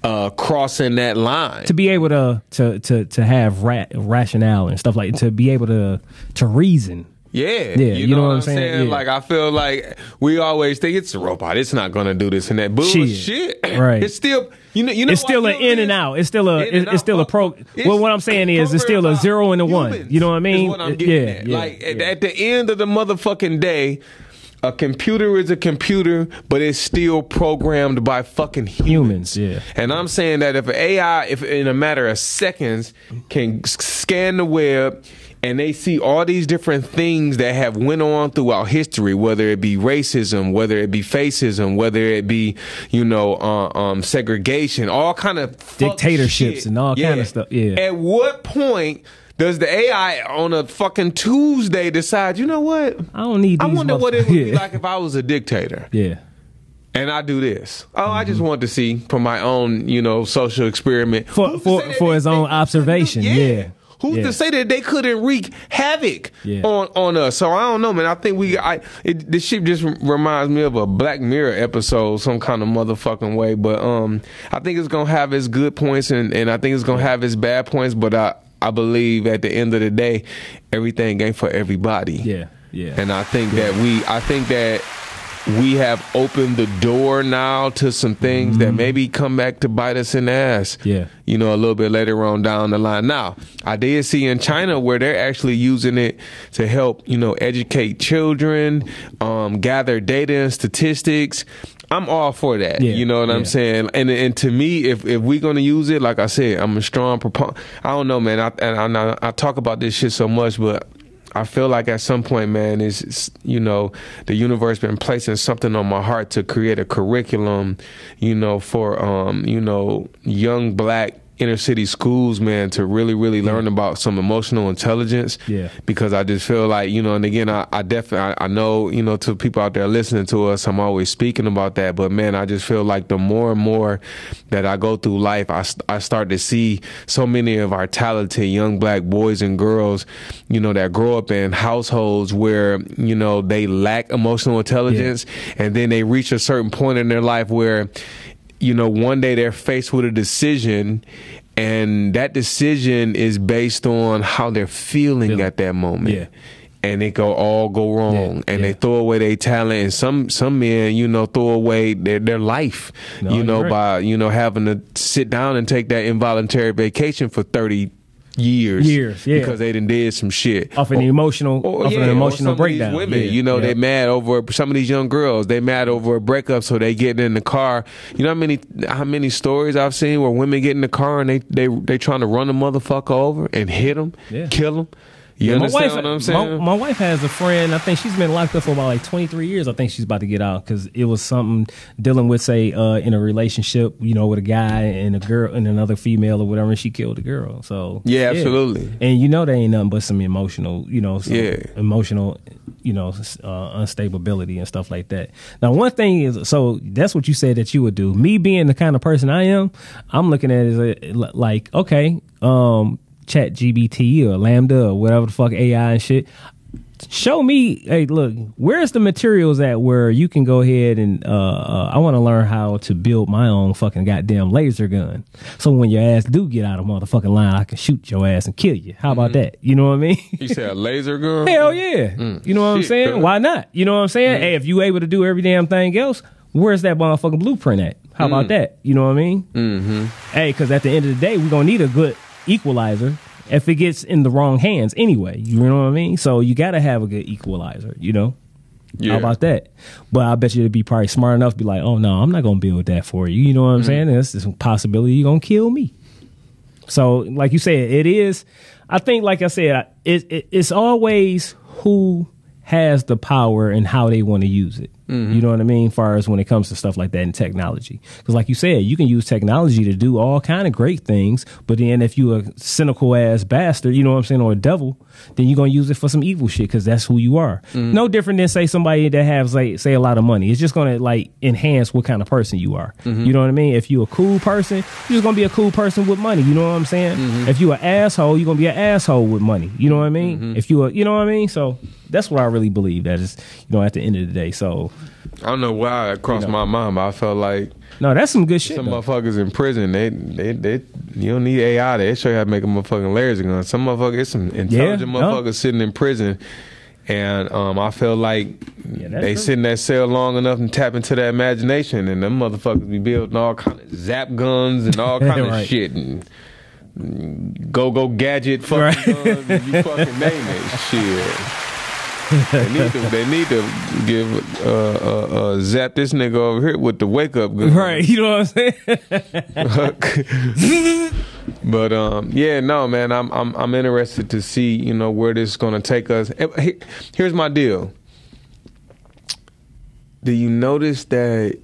uh, crossing that line. to be able to to to to have rat, rationale and stuff like to be able to to reason. Yeah, Yeah, you know what I'm saying? Yeah. Like I feel like we always think it's a robot. It's not to do this and that. Bullshit. Shit. Right. It's still you know you know it's still an in and out. It's still a it's, still a pro. It's well, what I'm saying is it's still a zero and a one. You know what I mean? What I'm getting yeah, at. yeah, like at- at the end of the motherfucking day, a computer is a computer, but it's still programmed by fucking humans. yeah. And I'm saying that if AI, if in a matter of seconds, can scan the web and they see all these different things that have went on throughout history, whether it be racism, whether it be fascism, whether it be you know uh, um, segregation, all kind of Dictatorships and all kind of stuff. Yeah. At what point? Does the AI on a fucking Tuesday decide, you know what? I don't need this I wonder what it would be like if I was a dictator. Yeah. And I do this. Oh, I just want to see for my own, you know, social experiment. For for for his own observation. Yeah. Who's yeah. to say that they couldn't wreak havoc Yeah. on on us? So I don't know, man. I think we, I, it, this shit just reminds me of a Black Mirror episode, some kind of motherfucking way. But um, I think it's gonna have its good points, and and I think it's gonna have its bad points. But I I believe at the end of the day, everything ain't for everybody. Yeah. Yeah. And I think that we, I think that we have opened the door now to some things that maybe come back to bite us in the ass. Mm-hmm. Yeah. You know, a little bit later on down the line. Now, I did see in China where they're actually using it to help, you know, educate children, um, gather data and statistics. I'm all for that. Yeah, You know what yeah. I'm saying? And and to me, if if we're gonna use it, like I said, I'm a strong proponent. I don't know, man. I and I, I talk about this shit so much, but I feel like at some point, man, is is, you know the universe been placing something on my heart to create a curriculum, you know, for um, you know young black inner city schools, man, to really really learn about some emotional intelligence. Yeah. Because I just feel like you know, and again, I, I definitely I, I know you know to people out there listening to us, I'm always speaking about that, but man, I just feel like the more and more that I go through life, I, I start to see so many of our talented young black boys and girls, you know, that grow up in households where, you know, they lack emotional intelligence and then they reach a certain point in their life where, you know, one day they're faced with a decision and that decision is based on how they're feeling at that moment. Yeah. And it go all go wrong, and they throw away their talent. And some some men, you know, throw away their their life, No, you know, right. by you know having to sit down and take that involuntary vacation for thirty years, Years, yeah. because they done did some shit Off an oh, emotional oh, or, off yeah, an emotional some of these breakdown. women, Yeah, you know, yeah. they mad over some of these young girls. They mad over a breakup, so they get in the car. You know how many how many stories I've seen where women get in the car and they they they trying to run a motherfucker over and hit them, kill him. You Yeah, my wife, what I'm saying? My, my wife has a friend. I think she's been locked up for about like 23 years. I think she's about to get out because it was something dealing with, say, uh, in a relationship, you know, with a guy and a girl and another female or whatever, and she killed a girl. So Yeah, absolutely. And you know, there ain't nothing but some emotional, you know, some Yeah. emotional, you know, uh, unstability and stuff like that. Now, one thing is, so that's what you said that you would do. Me being the kind of person I am, I'm looking at it as a, like, okay, um, ChatGPT or LaMDA or whatever the fuck AI and shit. Show me, hey, look, where's the materials at where you can go ahead and uh, uh I want to learn how to build my own fucking goddamn laser gun. So when your ass do get out of motherfucking line, I can shoot your ass and kill you. How about Mm-hmm. that? You know what I mean? you said a laser gun? Hell yeah. You know what I'm saying? girl. Why not? You know what I'm saying? Hey, if you able to do every damn thing else, where's that motherfucking blueprint at? How about Mm. that? You know what I mean? Mm-hmm. Hey, because at the end of the day, we're gonna need a good equalizer if it gets in the wrong hands anyway. You know what I mean? So you gotta have a good equalizer, you know? Yeah. How about that? But I bet you it'd be probably smart enough to be like, oh no, I'm not gonna build that for you. You know what I'm mm-hmm. saying? There's this possibility you're gonna kill me. So, like you said, it is. I think, like I said, it, it, it's always who has the power and how they want to use it. You know what I mean? far as when it comes to stuff like that in technology, because like you said, you can use technology to do all kind of great things. But then, if you a cynical ass bastard, you know what I'm saying, or a devil, then you're gonna use it for some evil shit because that's who you are. Mm. No different than say somebody that has like say a lot of money. It's just gonna like enhance what kind of person you are. Mhm. You know what I mean? If you a cool person, you're just gonna be a cool person with money. You know what I'm saying? Mm-hmm. If you an asshole, you're gonna be an asshole with money. You know what I mean? Mm-hmm. If you a, you know what I mean? So that's what I really believe. That is, you know, at the end of the day. So I don't know why it crossed my mind, but I felt like no, that's some good shit. some though. motherfuckers in prison. They, they, they, you don't need AI. They show you how to make a motherfucking laser gun. Some motherfuckers, some intelligent no. motherfuckers sitting in prison, and um, I feel like that's they true. sit in that cell long enough and tap into their imagination, and them motherfuckers be building all kind of zap guns and all kind of shit and. Go go gadget fucking guns and you fucking name it shit. They need to they need to give uh, uh, uh, zap this nigga over here with the wake up gun. Right, you know what I'm saying? But um, yeah, no, man, I'm I'm I'm interested to see you know where this is going to take us. Eh, Here's my deal. Do you notice that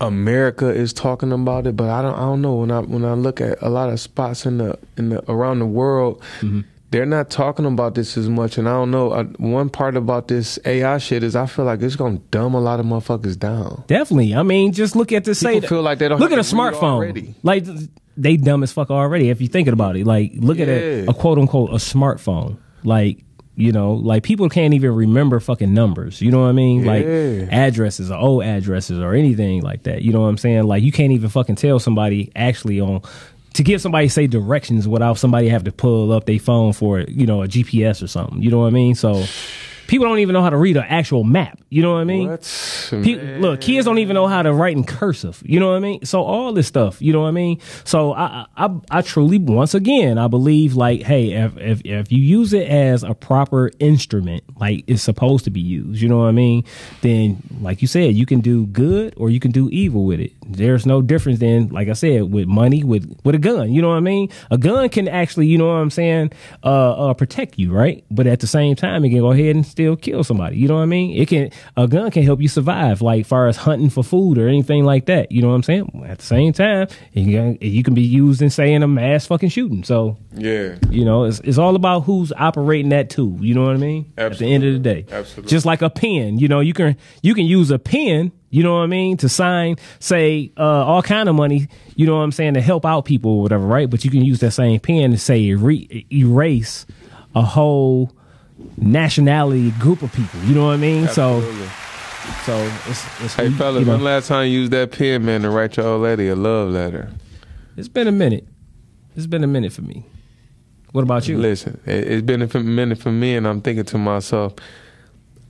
America is talking about it, but I don't I don't know when I when I look at a lot of spots in the in the around the world. They're not talking about this as much, and I don't know. Uh, one part about this AI shit is I feel like it's gonna dumb a lot of motherfuckers down. Definitely. I mean, just look at the say. People feel like they don't look at a smartphone. already. Like they dumb as fuck already. If you're thinking about it, like look at a, a quote unquote a smartphone. Like you know, like people can't even remember fucking numbers. You know what I mean? Yeah. Like addresses or old addresses or anything like that. You know what I'm saying? Like you can't even fucking tell somebody actually on. To give somebody say directions without somebody have to pull up their phone for you know a GPS or something, you know what I mean? So people don't even know how to read an actual map. You know what I mean? What? Pe- look, kids don't even know how to write in cursive. You know what I mean? So all this stuff, you know what I mean? So I, I, I truly, once again, I believe like, hey, if, if if you use it as a proper instrument, like it's supposed to be used, you know what I mean? Then, like you said, you can do good or you can do evil with it. There's no difference than, like I said, with money, with with a gun. You know what I mean? A gun can actually, you know what I'm saying, uh, uh protect you, right? But at the same time, it can go ahead and still kill somebody. You know what I mean? It can a gun can help you survive, like far as hunting for food or anything like that. You know what I'm saying? At the same time, can, you can be used in saying a mass fucking shooting. So Yeah. you know, it's it's all about who's operating that tool. You know what I mean? At the end of the day, Absolutely. Just like a pen, you know, you can you can use a pen. You know what I mean? To sign, say, uh, all kind of money. You know what I'm saying to help out people or whatever, right? But you can use that same pen to say re- erase a whole nationality group of people. You know what I mean? Absolutely. So, so it's, it's Hey, fellas, you know, when last time you used that pen, man, to write your old lady a love letter? it's been a minute. It's been a minute for me. What about you? Listen, it, it's been a minute for me, and I'm thinking to myself,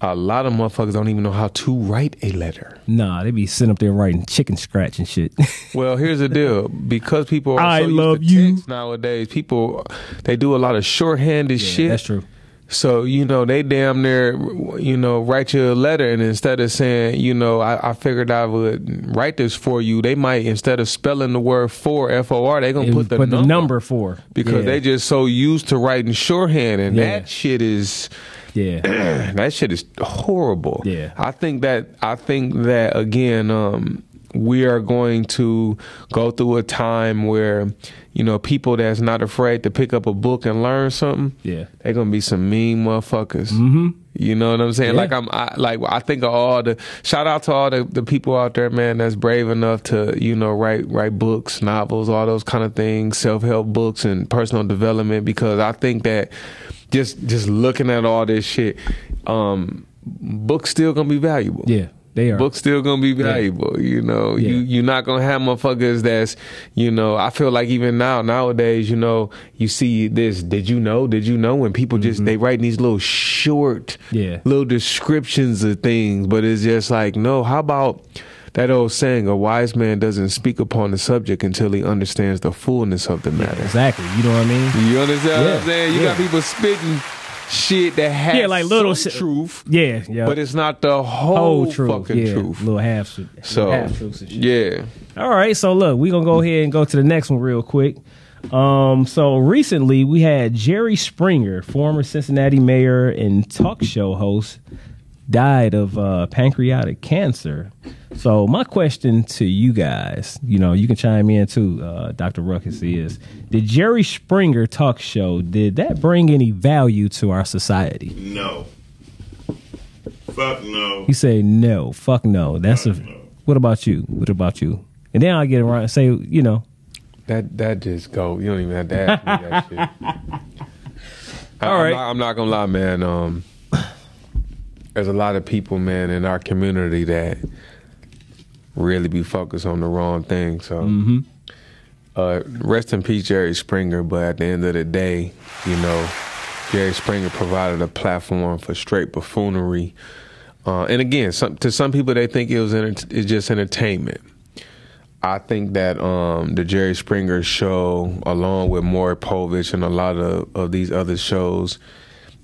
a lot of motherfuckers don't even know how to write a letter. Nah, they be sitting up there writing chicken scratch and shit. Well, here's the deal: because people are I so love used to you. text nowadays, people they do a lot of shorthanded shit. that's true. So you know they damn near you know write you a letter, and instead of saying you know I, I figured I would write this for you, they might instead of spelling the word for f o r, they gonna It put the put number the number for because Yeah. they just so used to writing shorthand, and Yeah. that shit is yeah that shit is horrible. Yeah. I think that I think that again, um, we are going to go through a time where you know people that's not afraid to pick up a book and learn something. Yeah. they're gonna be some mean motherfuckers. Mm-hmm. You know what I'm saying? Yeah. Like I'm, I, like I think of all the shout out to all the, the people out there, man, that's brave enough to you know write write books, novels, all those kind of things, self help books and personal development. Because I think that just just looking at all this shit, um, books still gonna be valuable. Yeah, they are. Books still gonna be valuable. You know, you you're not gonna have motherfuckers that's you know. I feel like even now nowadays, you know, you see this. Did you know? Did you know? When people just they write these little short, Mm-hmm. Yeah. little descriptions of things, but it's just like no. How about that old saying? A wise man doesn't speak upon the subject until he understands the fullness of the matter. Exactly. You know what I mean? You understand what Yeah, I'm saying? You got people spitting shit that has Yeah, like little some truth, Yeah, yeah. but it's not the whole, whole truth. fucking yeah, truth. Little half. So half yeah, All right, so look, we're gonna go ahead and go to the next one real quick. Um, so recently we had Jerry Springer, former Cincinnati mayor and talk show host, died of uh, pancreatic cancer. So my question to you guys, you know, you can chime in too, uh, Dr. Ruckus is, did Jerry Springer talk show, did that bring any value to our society? No. Fuck no. You say no, fuck no. That's a, what about you? What about you? And then I'll get around and say, you know, that that just go. You don't even have to ask me that shit. I, All I'm not, I'm not gonna lie, man. Um, there's a lot of people, man, in our community that really be focused on the wrong thing. So, Mhm. uh, rest in peace, Jerry Springer. But at the end of the day, you know, Jerry Springer provided a platform for straight buffoonery. Uh, and again, some, to some people, they think it was enter- it's just entertainment. I think that um, the Jerry Springer show, along with Maury Povich and a lot of, of these other shows,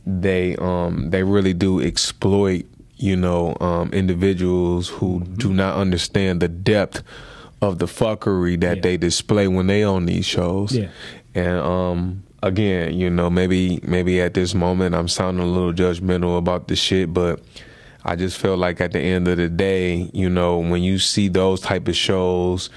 they um, they really do exploit you know um, individuals who do not understand the depth of the fuckery that they display when they on these shows. Yeah. And um, again, you know, maybe maybe at this moment I'm sounding a little judgmental about the shit, but I just feel like at the end of the day, you know, when you see those type of shows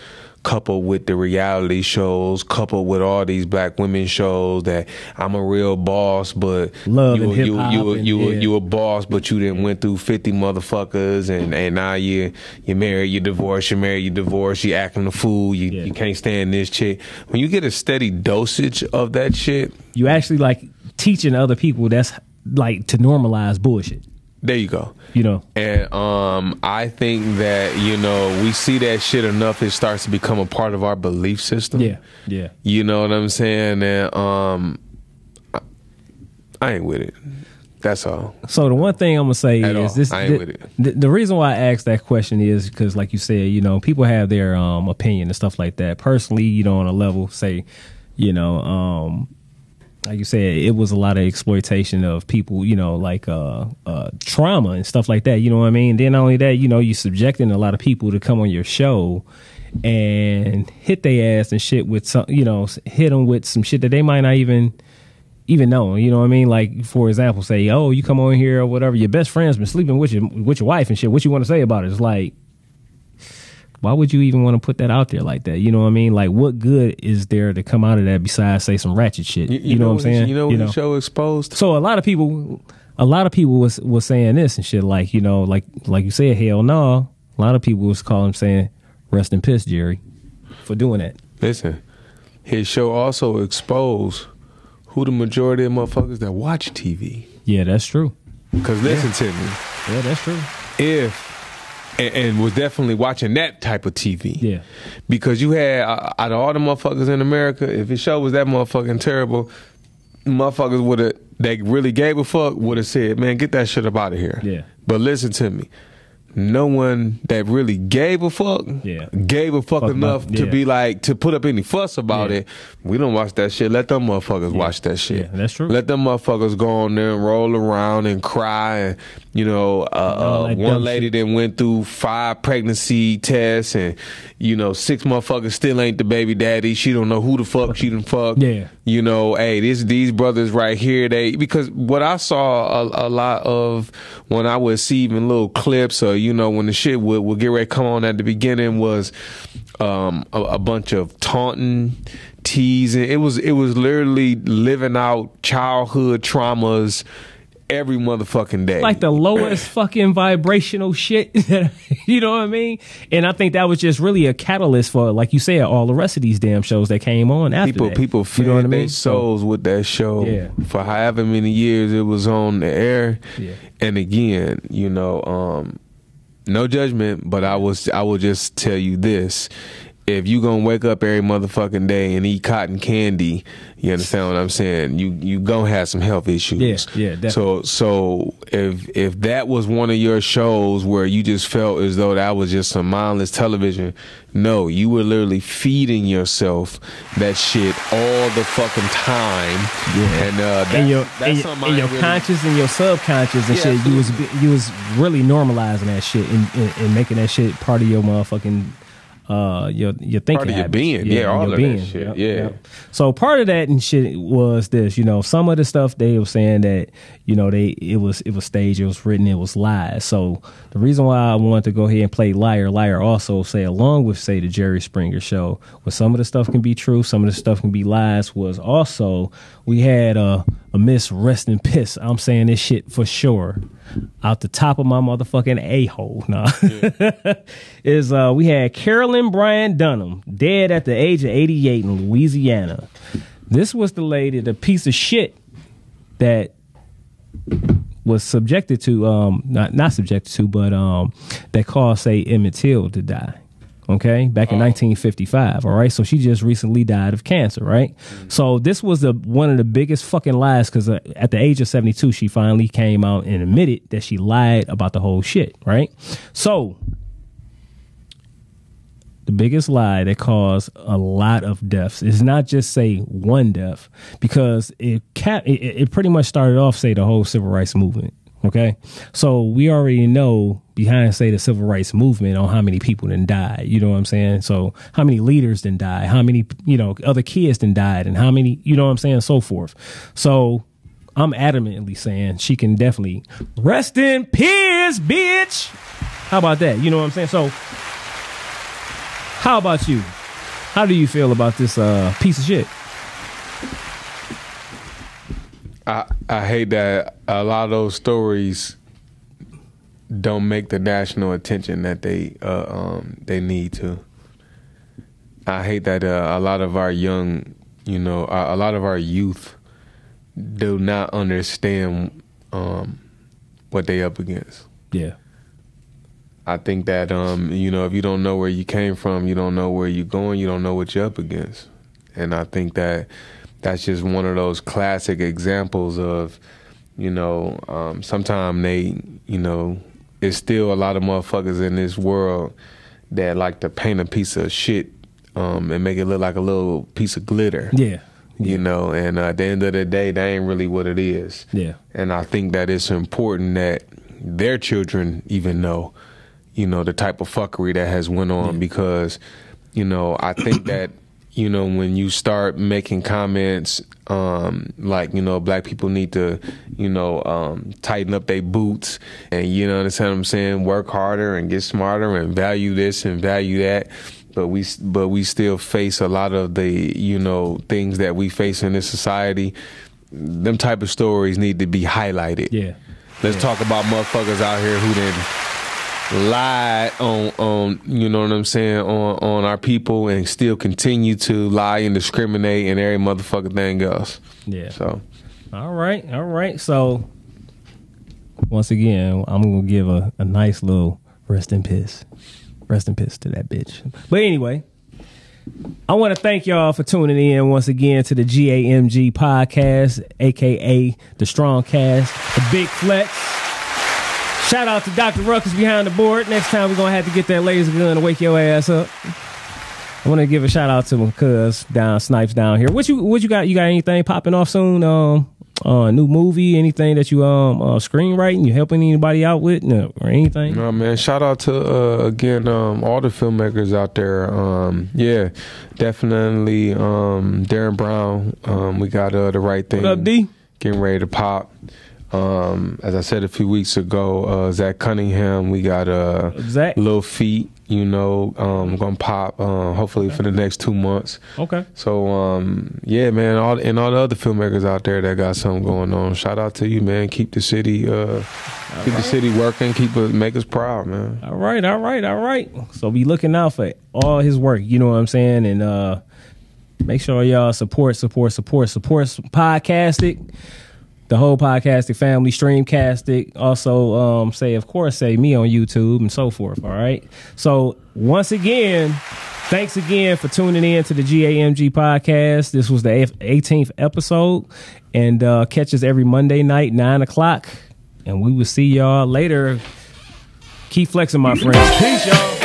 coupled with the reality shows, coupled with all these black women shows that I'm a real boss, but Love you, and you, hip-hop you, and- you, yeah. you a boss, but you didn't went through 50 motherfuckers and, and now you, you married, you divorced, you married, you divorced, you acting a fool, you, you can't stand this chick. When you get a steady dosage of that shit, You actually like teaching other people that's like to normalize bullshit. There you go. You know. And um, I think that you know we see that shit enough. It starts to become a part of our belief system. Yeah. Yeah. You know what I'm saying? And um, I, I ain't with it. That's all. So the one thing I'm gonna say At is all. this: the. The, the reason why I asked that question is because, like you said, you know, people have their um, opinion and stuff like that. Personally, you know, on a level, say, you know, um, like you said, it was a lot of exploitation of people, you know, like uh, uh, trauma and stuff like that. You know what I mean? Then not only that, you know, you subjecting a lot of people to come on your show and hit their ass and shit with some, you know, hit them with some shit that they might not even even know. You know what I mean? Like for example, say, oh, you come on here or whatever. Your best friend's been sleeping with your with your wife and shit. What you want to say about it? It's like, why would you even want to put that out there like that? You know what I mean? Like, what good is there to come out of that besides say some ratchet shit? You, know, what I'm saying? You know what the show exposed? So a lot of people, a lot of people was was saying this and shit. Like you know, like like you said, hell no. A lot of people was calling saying, "Rest in piss, Jerry," for doing that. Listen, his show also exposed who the majority of motherfuckers that watch TV. Yeah, that's true. Because listen to me. Yeah, that's true. If and, and was definitely watching that type of TV. Yeah. Because you had uh, out of all the motherfuckers in America, if his show was that motherfucking terrible, motherfuckers would have they really gave a fuck would have said, "Man, get that shit up out of here." Yeah. But listen to me. No one that really gave a fuck Yeah. gave a fuck, Fuck enough about- to be like to put up any fuss about Yeah. it. We don't watch that shit. Let them motherfuckers watch that shit. Yeah, that's true. Let them motherfuckers go on there and roll around and cry and you know, uh, uh, one lady that went through five pregnancy tests and you know six motherfuckers still ain't the baby daddy. She don't know who the fuck she done fuck. Yeah. You know, hey, this these brothers right here. They because what I saw a, a lot of when I would see even little clips or you know when the shit would would get ready to come on at the beginning was um, a, a bunch of taunting, teasing. It was it was literally living out childhood traumas every motherfucking day. like the lowest fucking vibrational shit. you know what I mean? And I think that was just really a catalyst for, like you said, all the rest of these damn shows that came on after people that. people you know what I their mean? So- souls with that show Yeah. for however many years it was on the air. Yeah. And again, you know, um, no judgment, but I was I will just tell you this. If you gonna wake up every motherfucking day and eat cotton candy, you understand what I'm saying? You you gonna have some health issues. Yeah, yeah, definitely. So so if if that was one of your shows where you just felt as though that was just some mindless television, no, you were literally feeding yourself that shit all the fucking time. Yeah. And uh that, in your, that's your- something your really- conscious and your subconscious and Yeah, shit, you was you was really normalizing that shit and, and, and making that shit part of your motherfucking uh your your thinking Part of your habits. being. Yeah, all your of that shit. Yep, Yeah. yep. So part of that and shit was this, you know, some of the stuff they were saying that, you know, they it was it was staged, it was written, it was lies. So the reason why I wanted to go ahead and play Liar Liar also say along with say the Jerry Springer show, where some of the stuff can be true, some of the stuff can be lies, was also we had a a Miss Rest in Piss. I'm saying this shit for sure. Out the top of my motherfucking a hole, nah. is uh we had Carolyn Bryant Donham dead at the age of 88 in Louisiana. This was the lady, the piece of shit that was subjected to um not not subjected to, but um that caused say Emmett Till to die. Okay, back in 1955. All right, so she just recently died of cancer. Right, so this was the one of the biggest fucking lies because uh, at the age of 72, she finally came out and admitted that she lied about the whole shit. Right, so the biggest lie that caused a lot of deaths is not just say one death because it cap it, it pretty much started off say the whole civil rights movement okay? So we already know behind say the civil rights movement on how many people then died you know what i'm saying? So how many leaders then died how many you know other kids then died and how many you know what i'm saying? So forth. So i'm adamantly saying she can definitely rest in peace bitch! How about that? You know what i'm saying? So how about you? How do you feel about this uh, piece of shit? I I hate that a lot of those stories don't make the national attention that they uh, um, they need to. I hate that uh, a lot of our young, you know, a, a lot of our youth do not understand um, what they up against. Yeah. I think that um, you know, if you don't know where you came from, you don't know where you're going, you don't know what you're up against. And I think that that's just one of those classic examples of, you know, um, sometimes they, you know, it's still a lot of motherfuckers in this world that like to paint a piece of shit um, and make it look like a little piece of glitter. Yeah. You know, and uh, at the end of the day, that ain't really what it is. Yeah. And I think that it's important that their children even know, you know, the type of fuckery that has went on because, you know, I think that, you know, when you start making comments um, like, you know, black people need to, you know, um, tighten up their boots and, you know, understand what I'm saying, work harder and get smarter and value this and value that. But we, but we still face a lot of the, you know, things that we face in this society. Them type of stories need to be highlighted. Yeah. Let's talk about motherfuckers out here who then lied on on you know what I'm saying on on our people and still continue to lie and discriminate and every motherfucking thing else. Yeah. So All right, all right. So once again, I'm gonna give a, a nice little rest in piss. Rest in piss to that bitch. But anyway, I want to thank y'all for tuning in once again to the GAMG podcast, aka the Strong Cast, the Big Flex. Shout out to Dr. Ruckus behind the board. Next time we're gonna have to get that laser gun to wake your ass up. I want to give a shout out to my cuz down Snipes down here. What you what you got? You got anything popping off soon? Um, uh, new movie? Anything that you um uh, screenwriting? You helping anybody out with no, or anything? No man, shout out to uh, again um, all the filmmakers out there. Um, yeah, definitely um, Darren Brown. Um, we got uh, the right thing. What up, D? Getting ready to pop. Um, as I said a few weeks ago, uh, Zach Cunningham. We got uh, Zach. Lil Feet. You know, um, gonna pop. Uh, hopefully for the next two months. Okay. So um, yeah, man, all and all the other filmmakers out there that got something going on. Shout out to you, man. Keep the city, uh, keep the city working. Keep it, make us proud, man. All right, all right, all right. So be looking out for all his work. You know what I'm saying? And uh make sure y'all support, support, support, support podcasting. The whole podcasting family, streamcasting. Also, um, say of course, say me on YouTube and so forth. All right. So once again, thanks again for tuning in to the GAMG podcast. This was the 18th episode, and uh, catch us every Monday night nine o'clock. And we will see y'all later. Keep flexing, my friends. Peace, y'all.